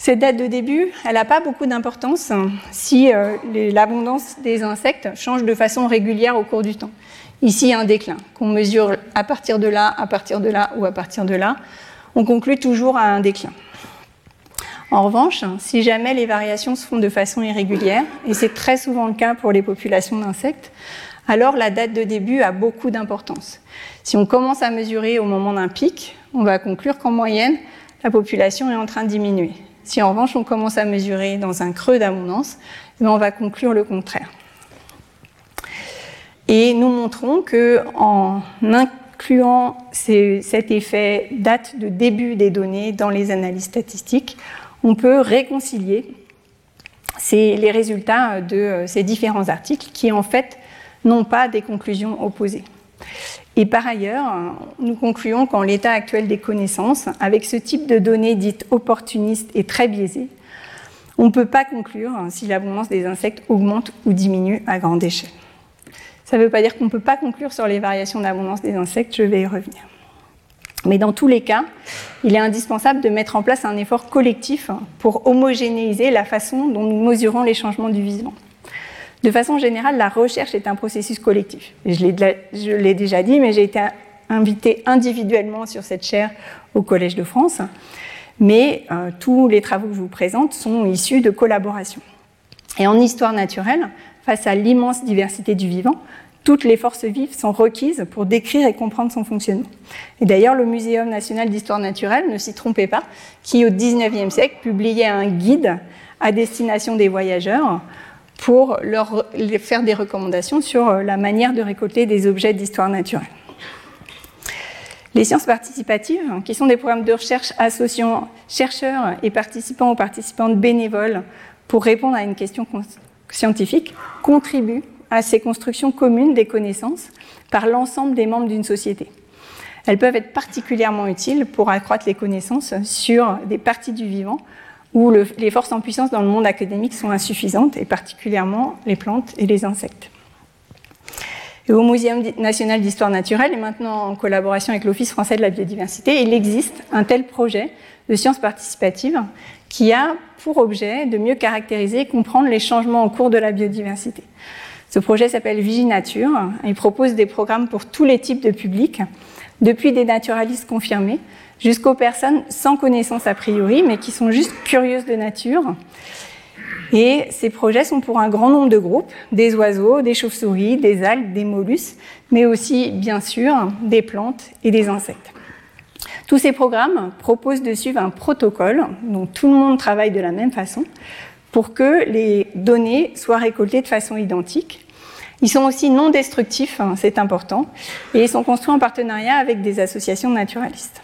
Cette date de début, elle n'a pas beaucoup d'importance si euh, l'abondance des insectes change de façon régulière au cours du temps. Ici, un déclin qu'on mesure à partir de là, à partir de là ou à partir de là. On conclut toujours à un déclin. En revanche, si jamais les variations se font de façon irrégulière, et c'est très souvent le cas pour les populations d'insectes, alors la date de début a beaucoup d'importance. Si on commence à mesurer au moment d'un pic, on va conclure qu'en moyenne, la population est en train de diminuer. Si en revanche on commence à mesurer dans un creux d'abondance, eh on va conclure le contraire. Et nous montrons que en incluant cet effet date de début des données dans les analyses statistiques, on peut réconcilier les résultats de ces différents articles qui en fait n'ont pas des conclusions opposées. Et par ailleurs, nous concluons qu'en l'état actuel des connaissances, avec ce type de données dites opportunistes et très biaisées, on ne peut pas conclure si l'abondance des insectes augmente ou diminue à grande échelle. Ça ne veut pas dire qu'on ne peut pas conclure sur les variations d'abondance des insectes, je vais y revenir. Mais dans tous les cas, il est indispensable de mettre en place un effort collectif pour homogénéiser la façon dont nous mesurons les changements du vivant. De façon générale, la recherche est un processus collectif. Je l'ai déjà dit, mais j'ai été invitée individuellement sur cette chaire au Collège de France. Mais euh, tous les travaux que je vous présente sont issus de collaborations. Et en histoire naturelle, face à l'immense diversité du vivant, toutes les forces vives sont requises pour décrire et comprendre son fonctionnement. Et d'ailleurs, le Muséum national d'histoire naturelle, ne s'y trompez pas, qui au XIXe siècle publiait un guide à destination des voyageurs pour leur faire des recommandations sur euh, la manière de récolter des objets d'histoire naturelle. Les sciences participatives, qui sont des programmes de recherche associant chercheurs et participants ou participantes bénévoles pour répondre à une question scientifique, contribuent à ces constructions communes des connaissances par l'ensemble des membres d'une société. Elles peuvent être particulièrement utiles pour accroître les connaissances sur des parties du vivant où les forces en puissance dans le monde académique sont insuffisantes, et particulièrement les plantes et les insectes. Au Muséum national d'histoire naturelle, et maintenant en collaboration avec l'Office français de la biodiversité, il existe un tel projet de sciences participatives qui a pour objet de mieux caractériser et comprendre les changements en cours de la biodiversité. Ce projet s'appelle Viginature. Il propose des programmes pour tous les types de publics, depuis des naturalistes confirmés jusqu'aux personnes sans connaissance a priori, mais qui sont juste curieuses de nature. Et ces projets sont pour un grand nombre de groupes, des oiseaux, des chauves-souris, des algues, des mollusques, mais aussi, bien sûr, des plantes et des insectes. Tous ces programmes proposent de suivre un protocole dont tout le monde travaille de la même façon pour que les données soient récoltées de façon identique. Ils sont aussi non destructifs, hein, c'est important, et ils sont construits en partenariat avec des associations naturalistes.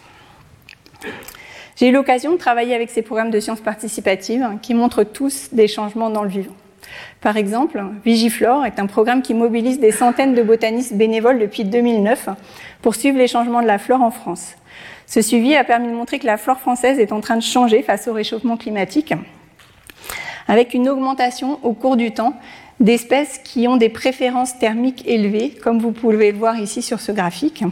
J'ai eu l'occasion de travailler avec ces programmes de sciences participatives qui montrent tous des changements dans le vivant. Par exemple, Vigiflore est un programme qui mobilise des centaines de botanistes bénévoles depuis 2009 pour suivre les changements de la flore en France. Ce suivi a permis de montrer que la flore française est en train de changer face au réchauffement climatique, avec une augmentation au cours du temps d'espèces qui ont des préférences thermiques élevées, comme vous pouvez le voir ici sur ce graphique.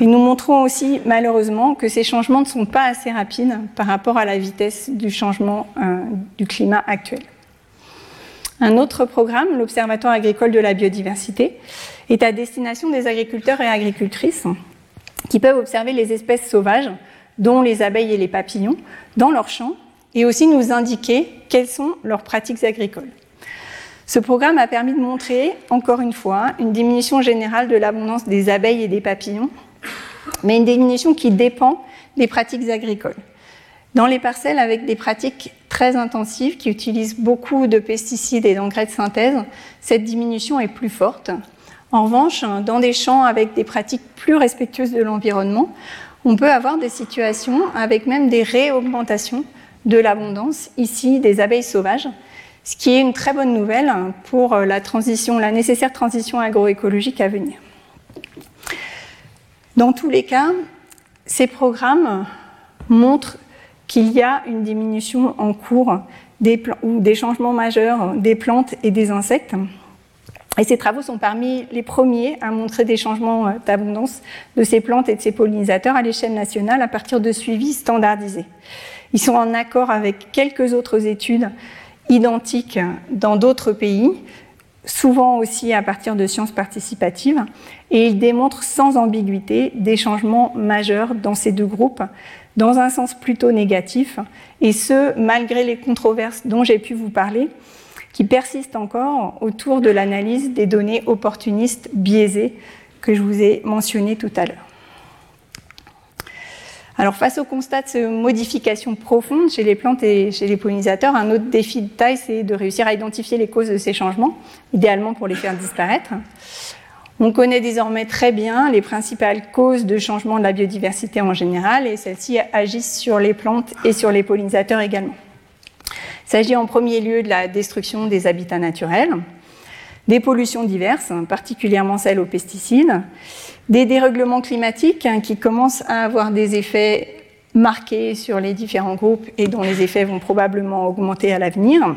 Et nous montrons aussi, malheureusement, que ces changements ne sont pas assez rapides par rapport à la vitesse du changement euh, du climat actuel. Un autre programme, l'Observatoire agricole de la biodiversité, est à destination des agriculteurs et agricultrices qui peuvent observer les espèces sauvages, dont les abeilles et les papillons, dans leurs champs, et aussi nous indiquer quelles sont leurs pratiques agricoles. Ce programme a permis de montrer, encore une fois, une diminution générale de l'abondance des abeilles et des papillons, mais une diminution qui dépend des pratiques agricoles. Dans les parcelles avec des pratiques très intensives qui utilisent beaucoup de pesticides et d'engrais de synthèse, cette diminution est plus forte. En revanche, dans des champs avec des pratiques plus respectueuses de l'environnement, on peut avoir des situations avec même des réaugmentations de l'abondance, ici des abeilles sauvages, ce qui est une très bonne nouvelle pour la transition, la nécessaire transition agroécologique à venir. Dans tous les cas, ces programmes montrent qu'il y a une diminution en cours des ou des changements majeurs des plantes et des insectes. Et ces travaux sont parmi les premiers à montrer des changements euh, d'abondance de ces plantes et de ces pollinisateurs à l'échelle nationale à partir de suivis standardisés. Ils sont en accord avec quelques autres études identiques dans d'autres pays, souvent aussi à partir de sciences participatives, et ils démontrent sans ambiguïté des changements majeurs dans ces deux groupes, dans un sens plutôt négatif, et ce, malgré les controverses dont j'ai pu vous parler, qui persistent encore autour de l'analyse des données opportunistes biaisées que je vous ai mentionnées tout à l'heure. Face au constat de ces modifications profondes chez les plantes et chez les pollinisateurs, un autre défi de taille, c'est de réussir à identifier les causes de ces changements, idéalement pour les faire disparaître. On connaît désormais très bien les principales causes de changement de la biodiversité en général et celles-ci agissent sur les plantes et sur les pollinisateurs également. Il s'agit en premier lieu de la destruction des habitats naturels, des pollutions diverses, particulièrement celles aux pesticides, des dérèglements climatiques hein, qui commencent à avoir des effets marqués sur les différents groupes et dont les effets vont probablement augmenter à l'avenir.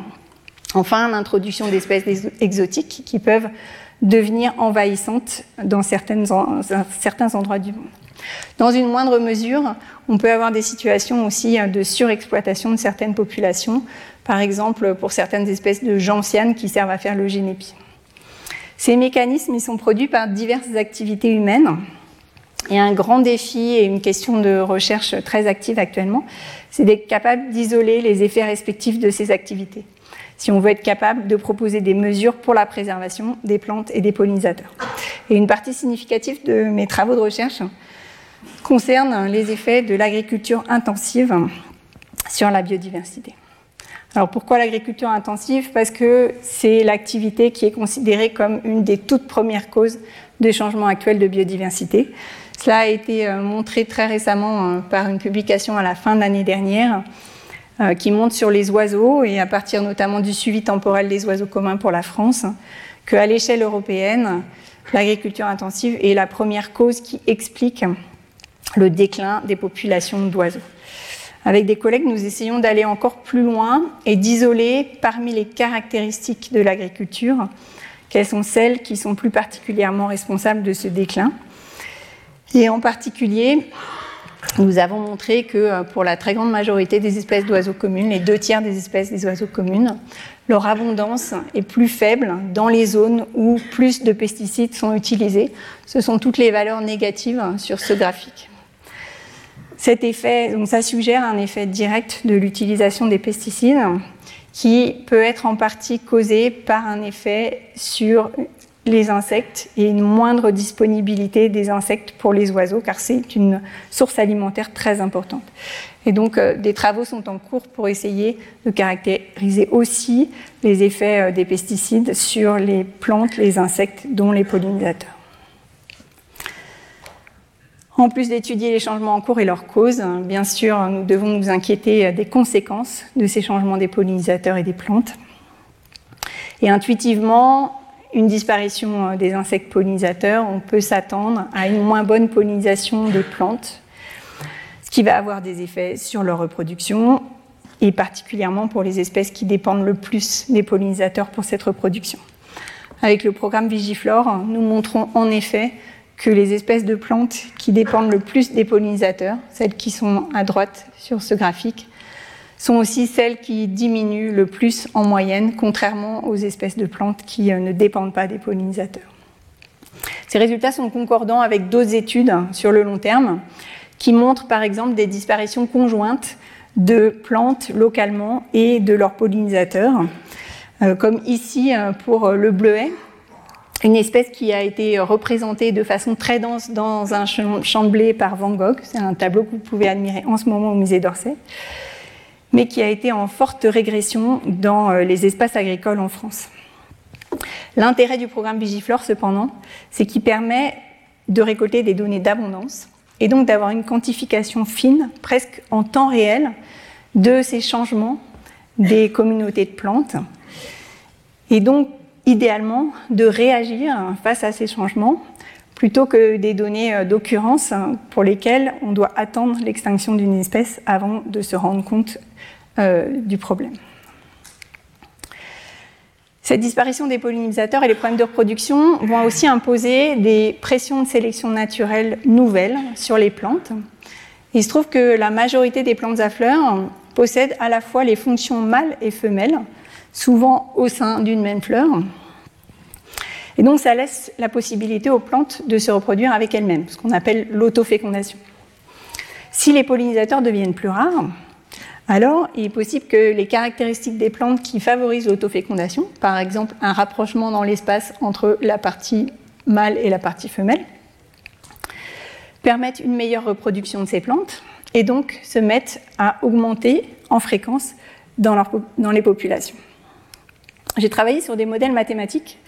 Enfin, l'introduction d'espèces exotiques qui peuvent devenir envahissantes dans certains endroits du monde. Dans une moindre mesure, on peut avoir des situations aussi hein, de surexploitation de certaines populations, par exemple pour certaines espèces de gentianes qui servent à faire le génépi. Ces mécanismes sont produits par diverses activités humaines. Et un grand défi et une question de recherche très active actuellement, c'est d'être capable d'isoler les effets respectifs de ces activités si on veut être capable de proposer des mesures pour la préservation des plantes et des pollinisateurs. Et une partie significative de mes travaux de recherche concerne les effets de l'agriculture intensive sur la biodiversité. Alors pourquoi l'agriculture intensive? Parce que c'est l'activité qui est considérée comme une des toutes premières causes des changements actuels de biodiversité. Cela a été euh, montré très récemment euh, par une publication à la fin de l'année dernière euh, qui montre sur les oiseaux et à partir notamment du suivi temporel des oiseaux communs pour la France, qu'à l'échelle européenne, l'agriculture intensive est la première cause qui explique le déclin des populations d'oiseaux. Avec des collègues, nous essayons d'aller encore plus loin et d'isoler parmi les caractéristiques de l'agriculture quelles sont celles qui sont plus particulièrement responsables de ce déclin. Et en particulier, nous avons montré que euh, pour la très grande majorité des espèces d'oiseaux communes, les deux tiers des espèces des oiseaux communes, leur abondance est plus faible dans les zones où plus de pesticides sont utilisés. Ce sont toutes les valeurs négatives sur ce graphique. Cet effet, donc ça suggère un effet direct de l'utilisation des pesticides qui peut être en partie causé par un effet sur les insectes et une moindre disponibilité des insectes pour les oiseaux, car c'est une source alimentaire très importante. Et donc, euh, des travaux sont en cours pour essayer de caractériser aussi les effets euh, des pesticides sur les plantes, les insectes, dont les pollinisateurs. En plus d'étudier les changements en cours et leurs causes, hein, bien sûr, nous devons nous inquiéter euh, des conséquences de ces changements des pollinisateurs et des plantes. Et intuitivement, une disparition euh, des insectes pollinisateurs, on peut s'attendre à une moins bonne pollinisation des plantes, ce qui va avoir des effets sur leur reproduction, et particulièrement pour les espèces qui dépendent le plus des pollinisateurs pour cette reproduction. Avec le programme Vigiflore, nous montrons en effet que les espèces de plantes qui dépendent le plus des pollinisateurs, celles qui sont à droite sur ce graphique, sont aussi celles qui diminuent le plus en moyenne, contrairement aux espèces de plantes qui euh, ne dépendent pas des pollinisateurs. Ces résultats sont concordants avec d'autres études sur le long terme qui montrent par exemple des disparitions conjointes de plantes localement et de leurs pollinisateurs, euh, comme ici euh, pour le bleuet, une espèce qui a été représentée de façon très dense dans un champ de blé par Van Gogh. C'est un tableau que vous pouvez admirer en ce moment au musée d'Orsay, mais qui a été en forte régression dans euh, les espaces agricoles en France. L'intérêt du programme Vigiflore, cependant, c'est qu'il permet de récolter des données d'abondance et donc d'avoir une quantification fine, presque en temps réel, de ces changements des communautés de plantes. Et donc, idéalement, de réagir face à ces changements plutôt que des données euh, d'occurrence pour lesquelles on doit attendre l'extinction d'une espèce avant de se rendre compte euh, du problème. Cette disparition des pollinisateurs et les problèmes de reproduction vont aussi imposer des pressions de sélection naturelle nouvelles sur les plantes. Il se trouve que la majorité des plantes à fleurs possèdent à la fois les fonctions mâles et femelles, souvent au sein d'une même fleur. Et donc ça laisse la possibilité aux plantes de se reproduire avec elles-mêmes, ce qu'on appelle l'autofécondation. Si les pollinisateurs deviennent plus rares, alors il est possible que les caractéristiques des plantes qui favorisent l'autofécondation, par exemple un rapprochement dans l'espace entre la partie mâle et la partie femelle, permettent une meilleure reproduction de ces plantes et donc se mettent à augmenter en fréquence dans, les populations. J'ai travaillé sur des modèles mathématiques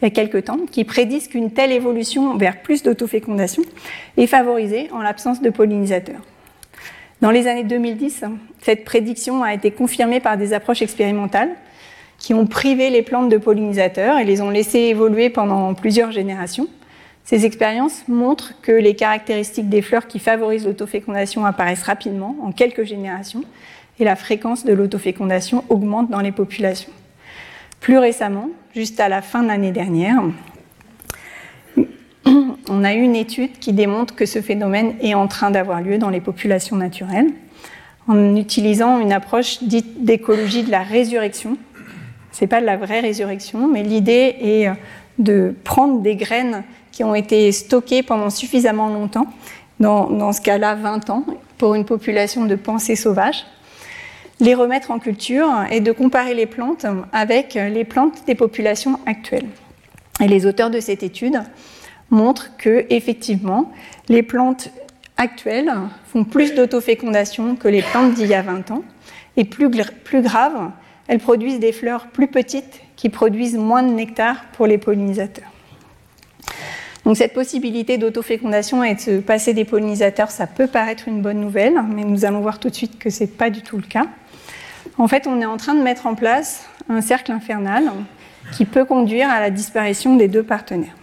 il y a quelques temps qui prédisent qu'une telle évolution vers plus d'autofécondation est favorisée en l'absence de pollinisateurs. Dans les années 2010, cette prédiction a été confirmée par des approches expérimentales qui ont privé les plantes de pollinisateurs et les ont laissées évoluer pendant plusieurs générations. Ces expériences montrent que les caractéristiques des fleurs qui favorisent l'autofécondation apparaissent rapidement, en quelques générations, et la fréquence de l'autofécondation augmente dans les populations. Plus récemment, juste à la fin de l'année dernière, on a eu une étude qui démontre que ce phénomène est en train d'avoir lieu dans les populations naturelles en utilisant une approche dite d'écologie de la résurrection. Ce n'est pas de la vraie résurrection, mais l'idée est de prendre des graines qui ont été stockées pendant suffisamment longtemps, dans, dans ce cas-là 20 ans, pour une population de pensées sauvages, les remettre en culture et de comparer les plantes avec les plantes des populations actuelles. Et les auteurs de cette étude montrent que, effectivement, les plantes actuelles font plus d'autofécondation que les plantes d'il y a 20 ans. Et plus, plus grave, elles produisent des fleurs plus petites qui produisent moins de nectar pour les pollinisateurs. Donc cette possibilité d'autofécondation et de se passer des pollinisateurs, ça peut paraître une bonne nouvelle, mais nous allons voir tout de suite que ce n'est pas du tout le cas. En fait, on est en train de mettre en place un cercle infernal qui peut conduire à la disparition des deux partenaires.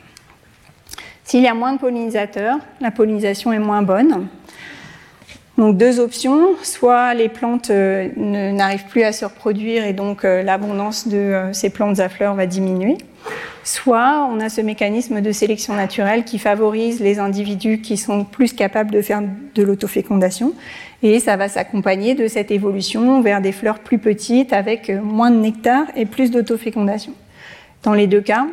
S'il y a moins de pollinisateurs, la pollinisation est moins bonne. Donc deux options, soit les plantes euh, n'arrivent plus à se reproduire et donc euh, l'abondance de euh, ces plantes à fleurs va diminuer, soit on a ce mécanisme de sélection naturelle qui favorise les individus qui sont plus capables de faire de l'autofécondation et ça va s'accompagner de cette évolution vers des fleurs plus petites avec moins de nectar et plus d'autofécondation. Dans les deux cas,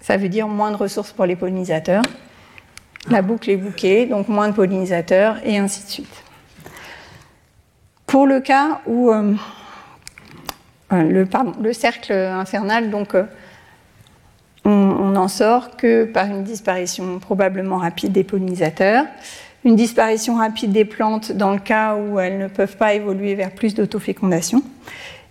ça veut dire moins de ressources pour les pollinisateurs. La boucle est bouquée, donc moins de pollinisateurs et ainsi de suite. Pour le cas où euh, euh, le, le, cercle infernal, donc euh, on n'en sort que par une disparition probablement rapide des pollinisateurs, une disparition rapide des plantes dans le cas où elles ne peuvent pas évoluer vers plus d'autofécondation.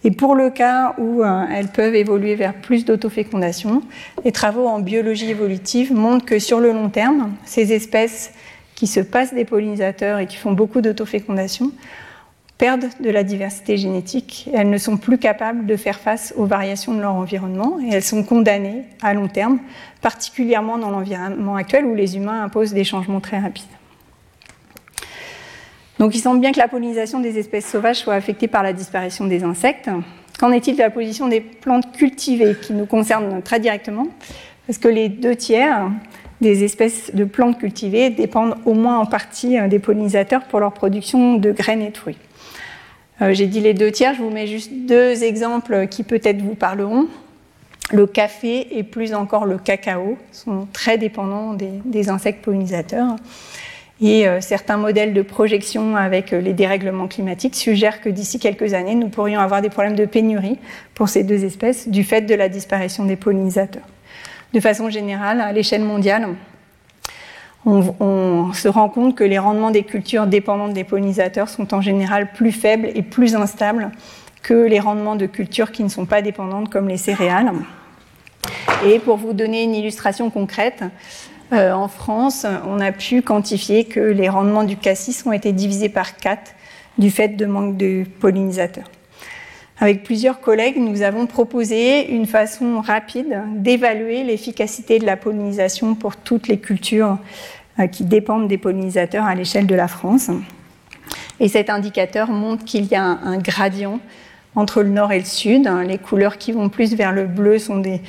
Et pour le cas où euh, elles peuvent évoluer vers plus d'autofécondation, les travaux en biologie évolutive montrent que sur le long terme, ces espèces qui se passent des pollinisateurs et qui font beaucoup d'autofécondation perdent de la diversité génétique elles ne sont plus capables de faire face aux variations de leur environnement et elles sont condamnées à long terme, particulièrement dans l'environnement actuel où les humains imposent des changements très rapides. Donc il semble bien que la pollinisation des espèces sauvages soit affectée par la disparition des insectes. Qu'en est-il de la position des plantes cultivées qui nous concernent très directement? Parce que les deux tiers des espèces de plantes cultivées dépendent au moins en partie euh, des pollinisateurs pour leur production de graines et de fruits. Euh, j'ai dit les deux tiers, je vous mets juste deux exemples qui peut-être vous parleront. le café et plus encore le cacao sont très dépendants des, insectes pollinisateurs. Et euh, certains modèles de projection avec euh, les dérèglements climatiques suggèrent que d'ici quelques années, nous pourrions avoir des problèmes de pénurie pour ces deux espèces du fait de la disparition des pollinisateurs. De façon générale, à l'échelle mondiale, on, se rend compte que les rendements des cultures dépendantes des pollinisateurs sont en général plus faibles et plus instables que les rendements de cultures qui ne sont pas dépendantes comme les céréales. Et pour vous donner une illustration concrète, euh, en France, on a pu quantifier que les rendements du cassis ont été divisés par 4 du fait de manque de pollinisateurs. Avec plusieurs collègues, nous avons proposé une façon rapide d'évaluer l'efficacité de la pollinisation pour toutes les cultures euh, qui dépendent des pollinisateurs à l'échelle de la France. Et cet indicateur montre qu'il y a un gradient entre le nord et le sud. Les couleurs qui vont plus vers le bleu sont des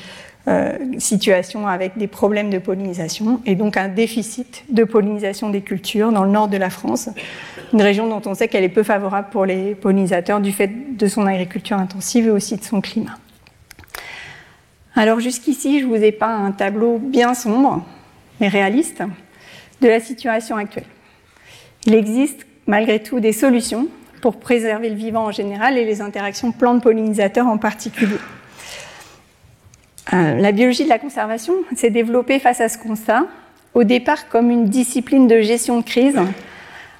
euh, situations avec des problèmes de pollinisation et donc un déficit de pollinisation des cultures dans le nord de la France, une région dont on sait qu'elle est peu favorable pour les pollinisateurs du fait de son agriculture intensive et aussi de son climat. Alors jusqu'ici, je vous ai pas un tableau bien sombre, mais réaliste, de la situation actuelle. Il existe malgré tout des solutions pour préserver le vivant en général et les interactions plantes-pollinisateurs en particulier. Euh, la biologie de la conservation s'est développée face à ce constat, au départ comme une discipline de gestion de crise,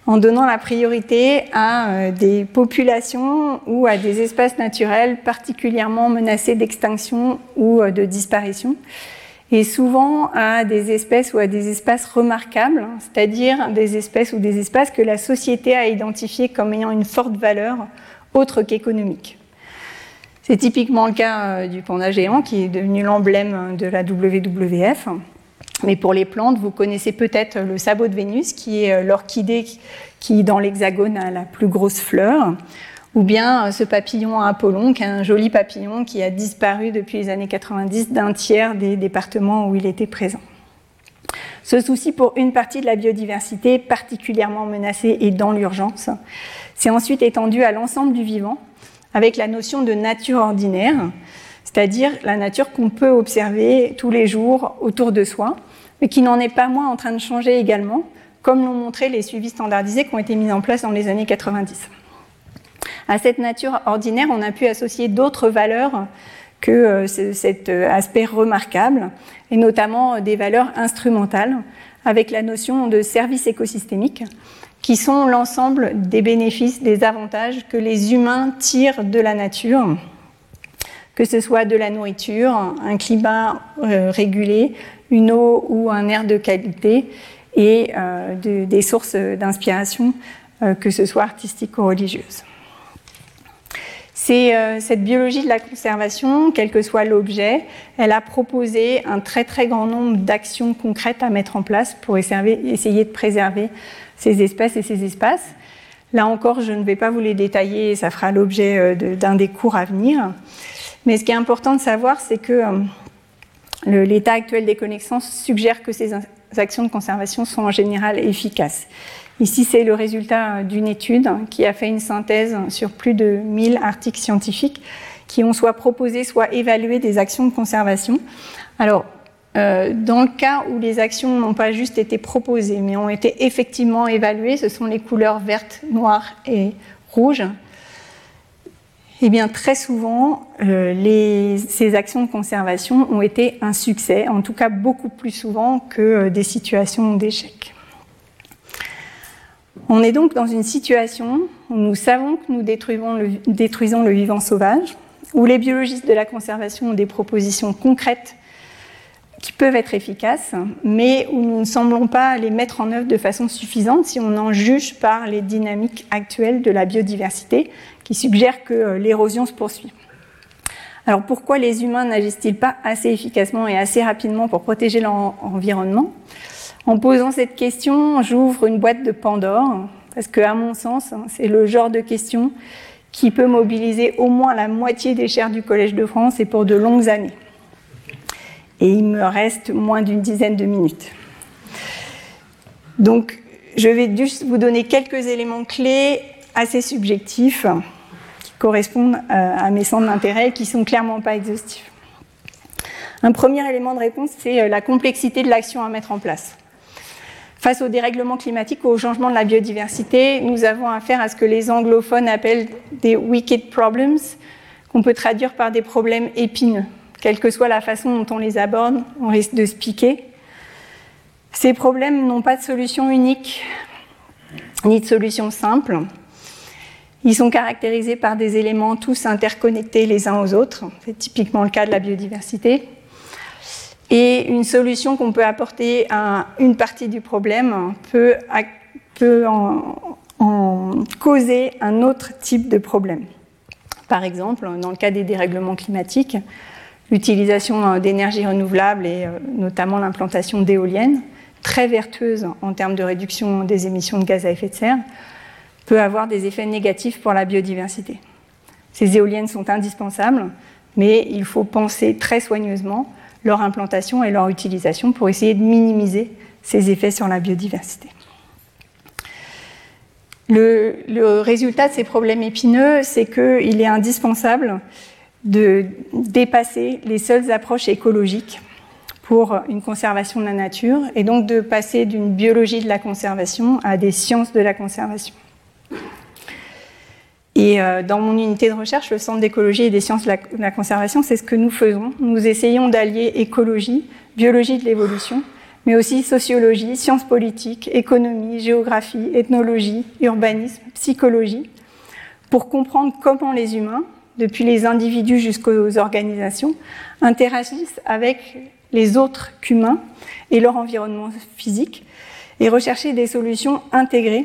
en donnant la priorité à euh, des populations ou à des espaces naturels particulièrement menacés d'extinction ou euh, de disparition, et souvent à des espèces ou à des espaces remarquables, c'est-à-dire des espèces ou des espaces que la société a identifiés comme ayant une forte valeur autre qu'économique. C'est typiquement le cas euh, du panda géant qui est devenu l'emblème de la WWF. Mais pour les plantes, vous connaissez peut-être le sabot de Vénus, qui est euh, l'orchidée qui, dans l'hexagone, a la plus grosse fleur ou bien euh, ce papillon à Apollon, qui est un joli papillon qui a disparu depuis les années 90 d'un tiers des départements où il était présent. Ce souci pour une partie de la biodiversité particulièrement menacée et dans l'urgence s'est ensuite étendu à l'ensemble du vivant avec la notion de nature ordinaire, c'est-à-dire la nature qu'on peut observer tous les jours autour de soi, mais qui n'en est pas moins en train de changer également, comme l'ont montré les suivis standardisés qui ont été mis en place dans les années 90. À cette nature ordinaire, on a pu associer d'autres valeurs que euh, cet euh, aspect remarquable, et notamment euh, des valeurs instrumentales, avec la notion de service écosystémique, qui sont l'ensemble des bénéfices, des avantages que les humains tirent de la nature, que ce soit de la nourriture, un climat régulé, une eau ou un air de qualité, et des sources d'inspiration, que ce soit artistiques ou religieuses. C'est euh, cette biologie de la conservation, quel que soit l'objet, elle a proposé un très très grand nombre d'actions concrètes à mettre en place pour essayer de préserver ces espèces et ces espaces. Là encore, je ne vais pas vous les détailler, ça fera l'objet euh, d'un des cours à venir. Mais ce qui est important de savoir, c'est que euh, l'état actuel des connaissances suggère que ces actions de conservation sont en général efficaces. Ici, c'est le résultat d'une étude qui a fait une synthèse sur plus de 1000 articles scientifiques qui ont soit proposé, soit évalué des actions de conservation. Alors, euh, dans le cas où les actions n'ont pas juste été proposées, mais ont été effectivement évaluées, ce sont les couleurs vertes, noires et rouges. Eh bien, très souvent, euh, ces actions de conservation ont été un succès, en tout cas beaucoup plus souvent que euh, des situations d'échec. On est donc dans une situation où nous savons que nous détruisons détruisons le vivant sauvage, où les biologistes de la conservation ont des propositions concrètes qui peuvent être efficaces, mais où nous ne semblons pas les mettre en œuvre de façon suffisante si on en juge par les dynamiques actuelles de la biodiversité qui suggèrent que euh, l'érosion se poursuit. Alors pourquoi les humains n'agissent-ils pas assez efficacement et assez rapidement pour protéger leur environnement? En posant cette question, j'ouvre une boîte de Pandore, parce que, à mon sens, c'est le genre de question qui peut mobiliser au moins la moitié des chaires du Collège de France et pour de longues années. Et il me reste moins d'une dizaine de minutes. Donc, je vais juste vous donner quelques éléments clés assez subjectifs qui correspondent euh, à mes centres d'intérêt qui sont clairement pas exhaustifs. Un premier élément de réponse, c'est la complexité de l'action à mettre en place. Face au dérèglement climatique, au changement de la biodiversité, nous avons affaire à ce que les anglophones appellent des wicked problems, qu'on peut traduire par des problèmes épineux. Quelle que soit la façon dont on les aborde, on risque de se piquer. Ces problèmes n'ont pas de solution unique, ni de solution simple. Ils sont caractérisés par des éléments tous interconnectés les uns aux autres. C'est typiquement le cas de la biodiversité. Et une solution qu'on peut apporter à une partie du problème peut, en, causer un autre type de problème. Par exemple, dans le cas des dérèglements climatiques, l'utilisation d'énergie renouvelable et euh, notamment l'implantation d'éoliennes, très vertueuses en termes de réduction des émissions de gaz à effet de serre, peut avoir des effets négatifs pour la biodiversité. Ces éoliennes sont indispensables, mais il faut penser très soigneusement leur implantation et leur utilisation pour essayer de minimiser ces effets sur la biodiversité. Le, résultat de ces problèmes épineux, c'est qu'il est indispensable de dépasser les seules approches écologiques pour une conservation de la nature et donc de passer d'une biologie de la conservation à des sciences de la conservation. Et euh, dans mon unité de recherche, le Centre d'écologie et des sciences de la, conservation, c'est ce que nous faisons. Nous essayons d'allier écologie, biologie de l'évolution, mais aussi sociologie, sciences politiques, économie, géographie, ethnologie, urbanisme, psychologie, pour comprendre comment les humains, depuis les individus jusqu'aux organisations, interagissent avec les autres qu'humains et leur environnement physique, et rechercher des solutions intégrées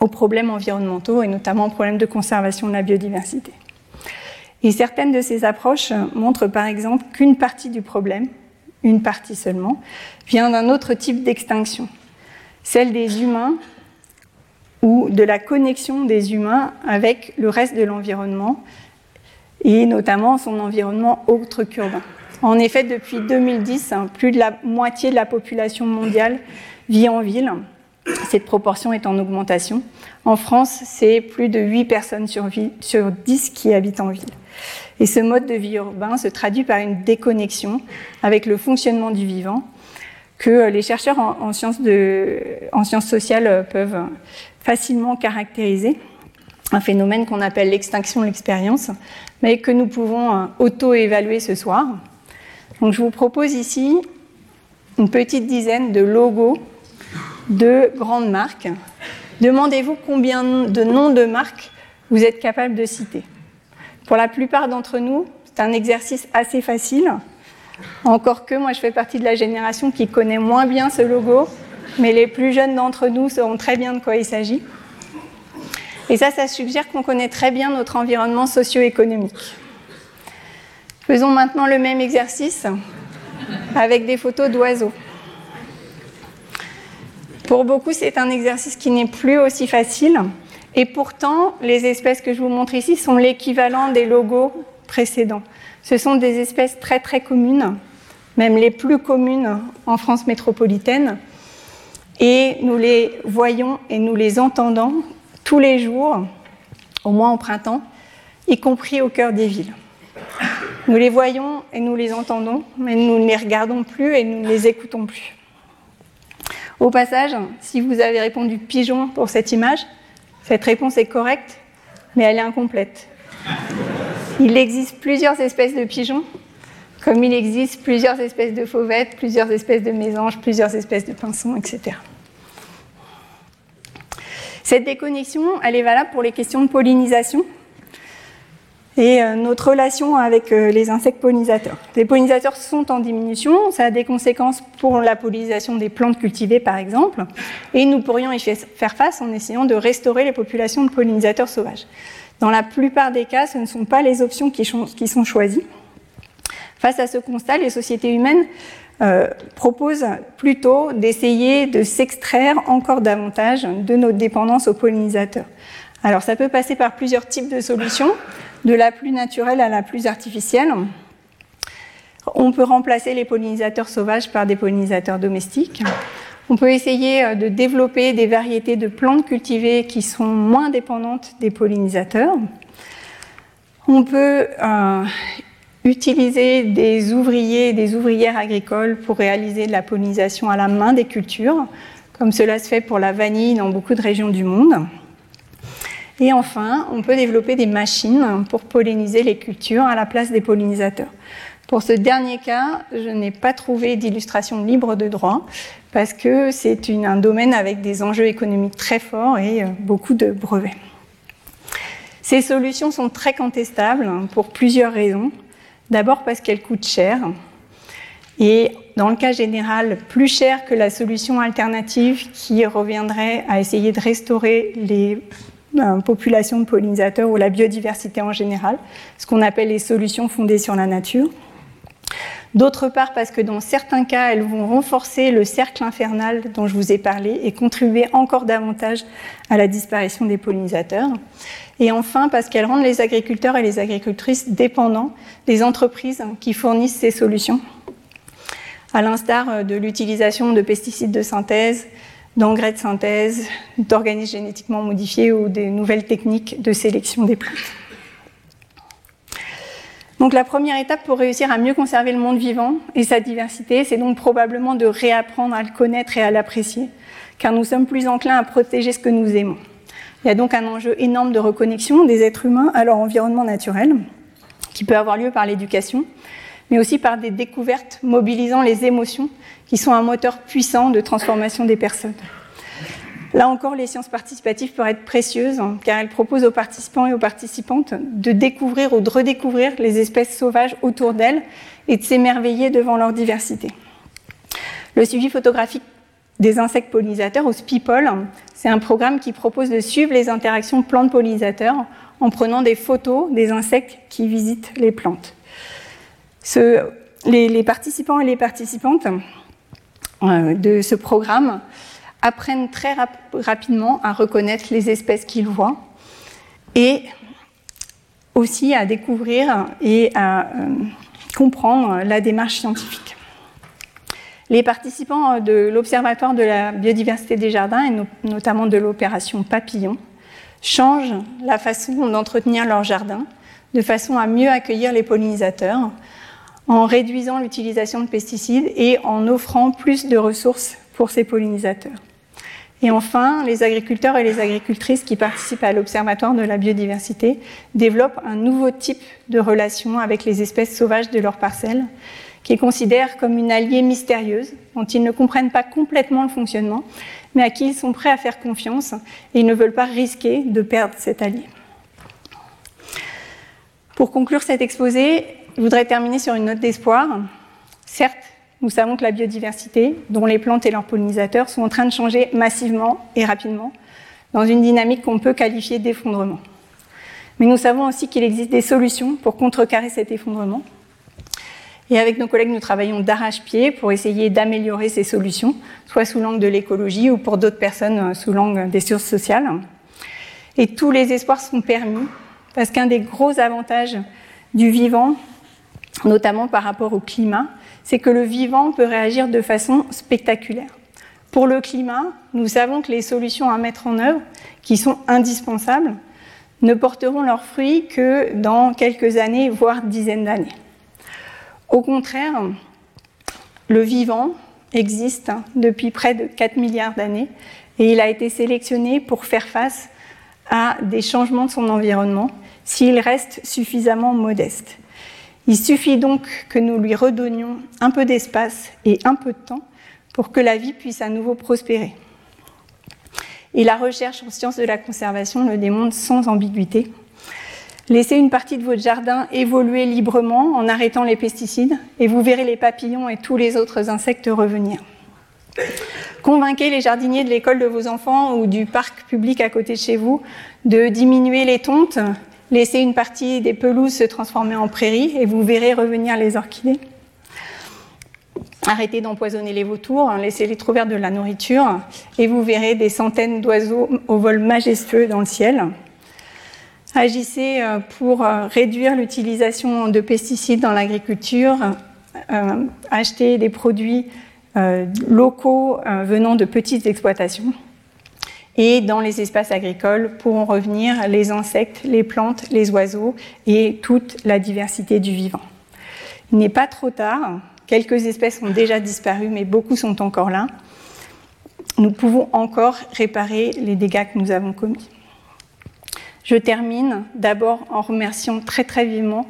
aux problèmes environnementaux et notamment aux problèmes de conservation de la biodiversité. Et certaines de ces approches montrent par exemple qu'une partie du problème, une partie seulement, vient d'un autre type d'extinction, celle des humains ou de la connexion des humains avec le reste de l'environnement et notamment son environnement autre qu'urbain. En effet, depuis 2010, plus de la moitié de la population mondiale vit en ville cette proportion est en augmentation. En France, c'est plus de 8 personnes sur, 10 qui habitent en ville. Et ce mode de vie urbain se traduit par une déconnexion avec le fonctionnement du vivant que les chercheurs en, sciences, sociales peuvent facilement caractériser, un phénomène qu'on appelle l'extinction de l'expérience, mais que nous pouvons auto-évaluer ce soir. Donc je vous propose ici une petite dizaine de logos de grandes marques. Demandez-vous combien de noms de marques vous êtes capable de citer. Pour la plupart d'entre nous, c'est un exercice assez facile. Encore que moi, je fais partie de la génération qui connaît moins bien ce logo, mais les plus jeunes d'entre nous sauront très bien de quoi il s'agit. Et ça, ça suggère qu'on connaît très bien notre environnement socio-économique. Faisons maintenant le même exercice avec des photos d'oiseaux. Pour beaucoup, c'est un exercice qui n'est plus aussi facile. Et pourtant, les espèces que je vous montre ici sont l'équivalent des logos précédents. Ce sont des espèces très très communes, même les plus communes en France métropolitaine. Et nous les voyons et nous les entendons tous les jours, au moins au printemps, y compris au cœur des villes. Nous les voyons et nous les entendons, mais nous ne les regardons plus et nous ne les écoutons plus. Au passage, si vous avez répondu pigeon pour cette image, cette réponse est correcte, mais elle est incomplète. Il existe plusieurs espèces de pigeons, comme il existe plusieurs espèces de fauvettes, plusieurs espèces de mésanges, plusieurs espèces de pinsons, etc. Cette déconnexion, elle est valable pour les questions de pollinisation, et euh, notre relation avec euh, les insectes pollinisateurs. Les pollinisateurs sont en diminution, ça a des conséquences pour la pollinisation des plantes cultivées par exemple, et nous pourrions y faire face en essayant de restaurer les populations de pollinisateurs sauvages. Dans la plupart des cas, ce ne sont pas les options qui sont choisies. Face à ce constat, les sociétés humaines euh, proposent plutôt d'essayer de s'extraire encore davantage de notre dépendance aux pollinisateurs. Alors ça peut passer par plusieurs types de solutions de la plus naturelle à la plus artificielle. On peut remplacer les pollinisateurs sauvages par des pollinisateurs domestiques. On peut essayer euh, de développer des variétés de plantes cultivées qui sont moins dépendantes des pollinisateurs. On peut euh, utiliser des ouvriers et des ouvrières agricoles pour réaliser de la pollinisation à la main des cultures, comme cela se fait pour la vanille dans beaucoup de régions du monde. Et enfin, on peut développer des machines pour polliniser les cultures à la place des pollinisateurs. Pour ce dernier cas, je n'ai pas trouvé d'illustration libre de droit parce que c'est un domaine avec des enjeux économiques très forts et euh, beaucoup de brevets. Ces solutions sont très contestables pour plusieurs raisons. D'abord parce qu'elles coûtent cher et dans le cas général plus cher que la solution alternative qui reviendrait à essayer de restaurer les euh, populations de pollinisateurs ou la biodiversité en général, ce qu'on appelle les solutions fondées sur la nature. D'autre part, parce que dans certains cas, elles vont renforcer le cercle infernal dont je vous ai parlé et contribuer encore davantage à la disparition des pollinisateurs. Et enfin, parce qu'elles rendent les agriculteurs et les agricultrices dépendants des entreprises qui fournissent ces solutions, à l'instar de l'utilisation de pesticides de synthèse, d'engrais de synthèse, d'organismes génétiquement modifiés ou des nouvelles techniques de sélection des plantes. Donc la première étape pour réussir à mieux conserver le monde vivant et sa diversité, c'est donc probablement de réapprendre à le connaître et à l'apprécier, car nous sommes plus enclins à protéger ce que nous aimons. Il y a donc un enjeu énorme de reconnexion des êtres humains à leur environnement naturel, qui peut avoir lieu par l'éducation, mais aussi par des découvertes mobilisant les émotions, qui sont un moteur puissant de transformation des personnes. Là encore, les sciences participatives peuvent être précieuses hein, car elles proposent aux participants et aux participantes de découvrir ou de redécouvrir les espèces sauvages autour d'elles et de s'émerveiller devant leur diversité. Le suivi photographique des insectes pollinisateurs, ou SPIPOL, c'est un programme qui propose de suivre les interactions plantes-pollinisateurs en prenant des photos des insectes qui visitent les plantes. les, participants et les participantes euh, de ce programme apprennent très rapidement à reconnaître les espèces qu'ils voient et aussi à découvrir et à euh, comprendre la démarche scientifique. Les participants de l'Observatoire de la biodiversité des jardins, et notamment de l'opération Papillon, changent la façon d'entretenir leur jardin de façon à mieux accueillir les pollinisateurs, en réduisant l'utilisation de pesticides et en offrant plus de ressources pour ces pollinisateurs. Et enfin, les agriculteurs et les agricultrices qui participent à l'Observatoire de la biodiversité développent un nouveau type de relation avec les espèces sauvages de leur parcelle, qu'ils considèrent comme une alliée mystérieuse, dont ils ne comprennent pas complètement le fonctionnement, mais à qui ils sont prêts à faire confiance et ils ne veulent pas risquer de perdre cet allié. Pour conclure cet exposé, je voudrais terminer sur une note d'espoir. Certes, nous savons que la biodiversité, dont les plantes et leurs pollinisateurs, sont en train de changer massivement et rapidement, dans une dynamique qu'on peut qualifier d'effondrement. Mais nous savons aussi qu'il existe des solutions pour contrecarrer cet effondrement. Et avec nos collègues, nous travaillons d'arrache-pied pour essayer d'améliorer ces solutions, soit sous l'angle de l'écologie ou pour d'autres personnes euh, sous l'angle des sciences sociales. Et tous les espoirs sont permis, parce qu'un des gros avantages du vivant, notamment par rapport au climat, c'est que le vivant peut réagir de façon spectaculaire. Pour le climat, nous savons que les solutions à mettre en œuvre, qui sont indispensables, ne porteront leurs fruits que dans quelques années, voire dizaines d'années. Au contraire, le vivant existe depuis près de 4 milliards d'années et il a été sélectionné pour faire face à des changements de son environnement s'il reste suffisamment modeste. Il suffit donc que nous lui redonnions un peu d'espace et un peu de temps pour que la vie puisse à nouveau prospérer. Et la recherche en sciences de la conservation le démontre sans ambiguïté. Laissez une partie de votre jardin évoluer librement en arrêtant les pesticides et vous verrez les papillons et tous les autres insectes revenir. Convainquez les jardiniers de l'école de vos enfants ou du parc public à côté de chez vous de diminuer les tontes Laissez une partie des pelouses se transformer en prairies et vous verrez revenir les orchidées. Arrêtez d'empoisonner les vautours, hein, laissez-les trouver de la nourriture et vous verrez des centaines d'oiseaux au vol majestueux dans le ciel. Agissez euh, pour euh, réduire l'utilisation de pesticides dans l'agriculture, euh, achetez des produits locaux venant de petites exploitations. Et dans les espaces agricoles pourront revenir les insectes, les plantes, les oiseaux et toute la diversité du vivant. Il n'est pas trop tard. Quelques espèces ont déjà disparu, mais beaucoup sont encore là. Nous pouvons encore réparer les dégâts que nous avons commis. Je termine d'abord en remerciant très très vivement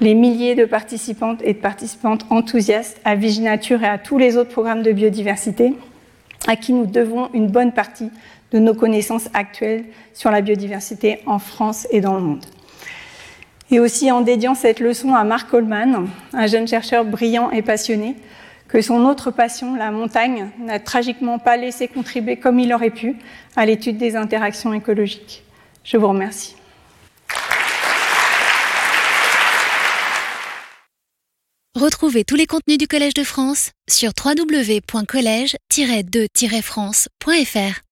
les milliers de participantes et de participantes enthousiastes à Viginature et à tous les autres programmes de biodiversité, à qui nous devons une bonne partie de nos connaissances actuelles sur la biodiversité en France et dans le monde. Et aussi en dédiant cette leçon à Mark Coleman, un jeune chercheur brillant et passionné, que son autre passion, la montagne, n'a tragiquement pas laissé contribuer comme il aurait pu à l'étude des interactions écologiques. Je vous remercie. Retrouvez tous les contenus du Collège de France sur www.colège-2-france.fr.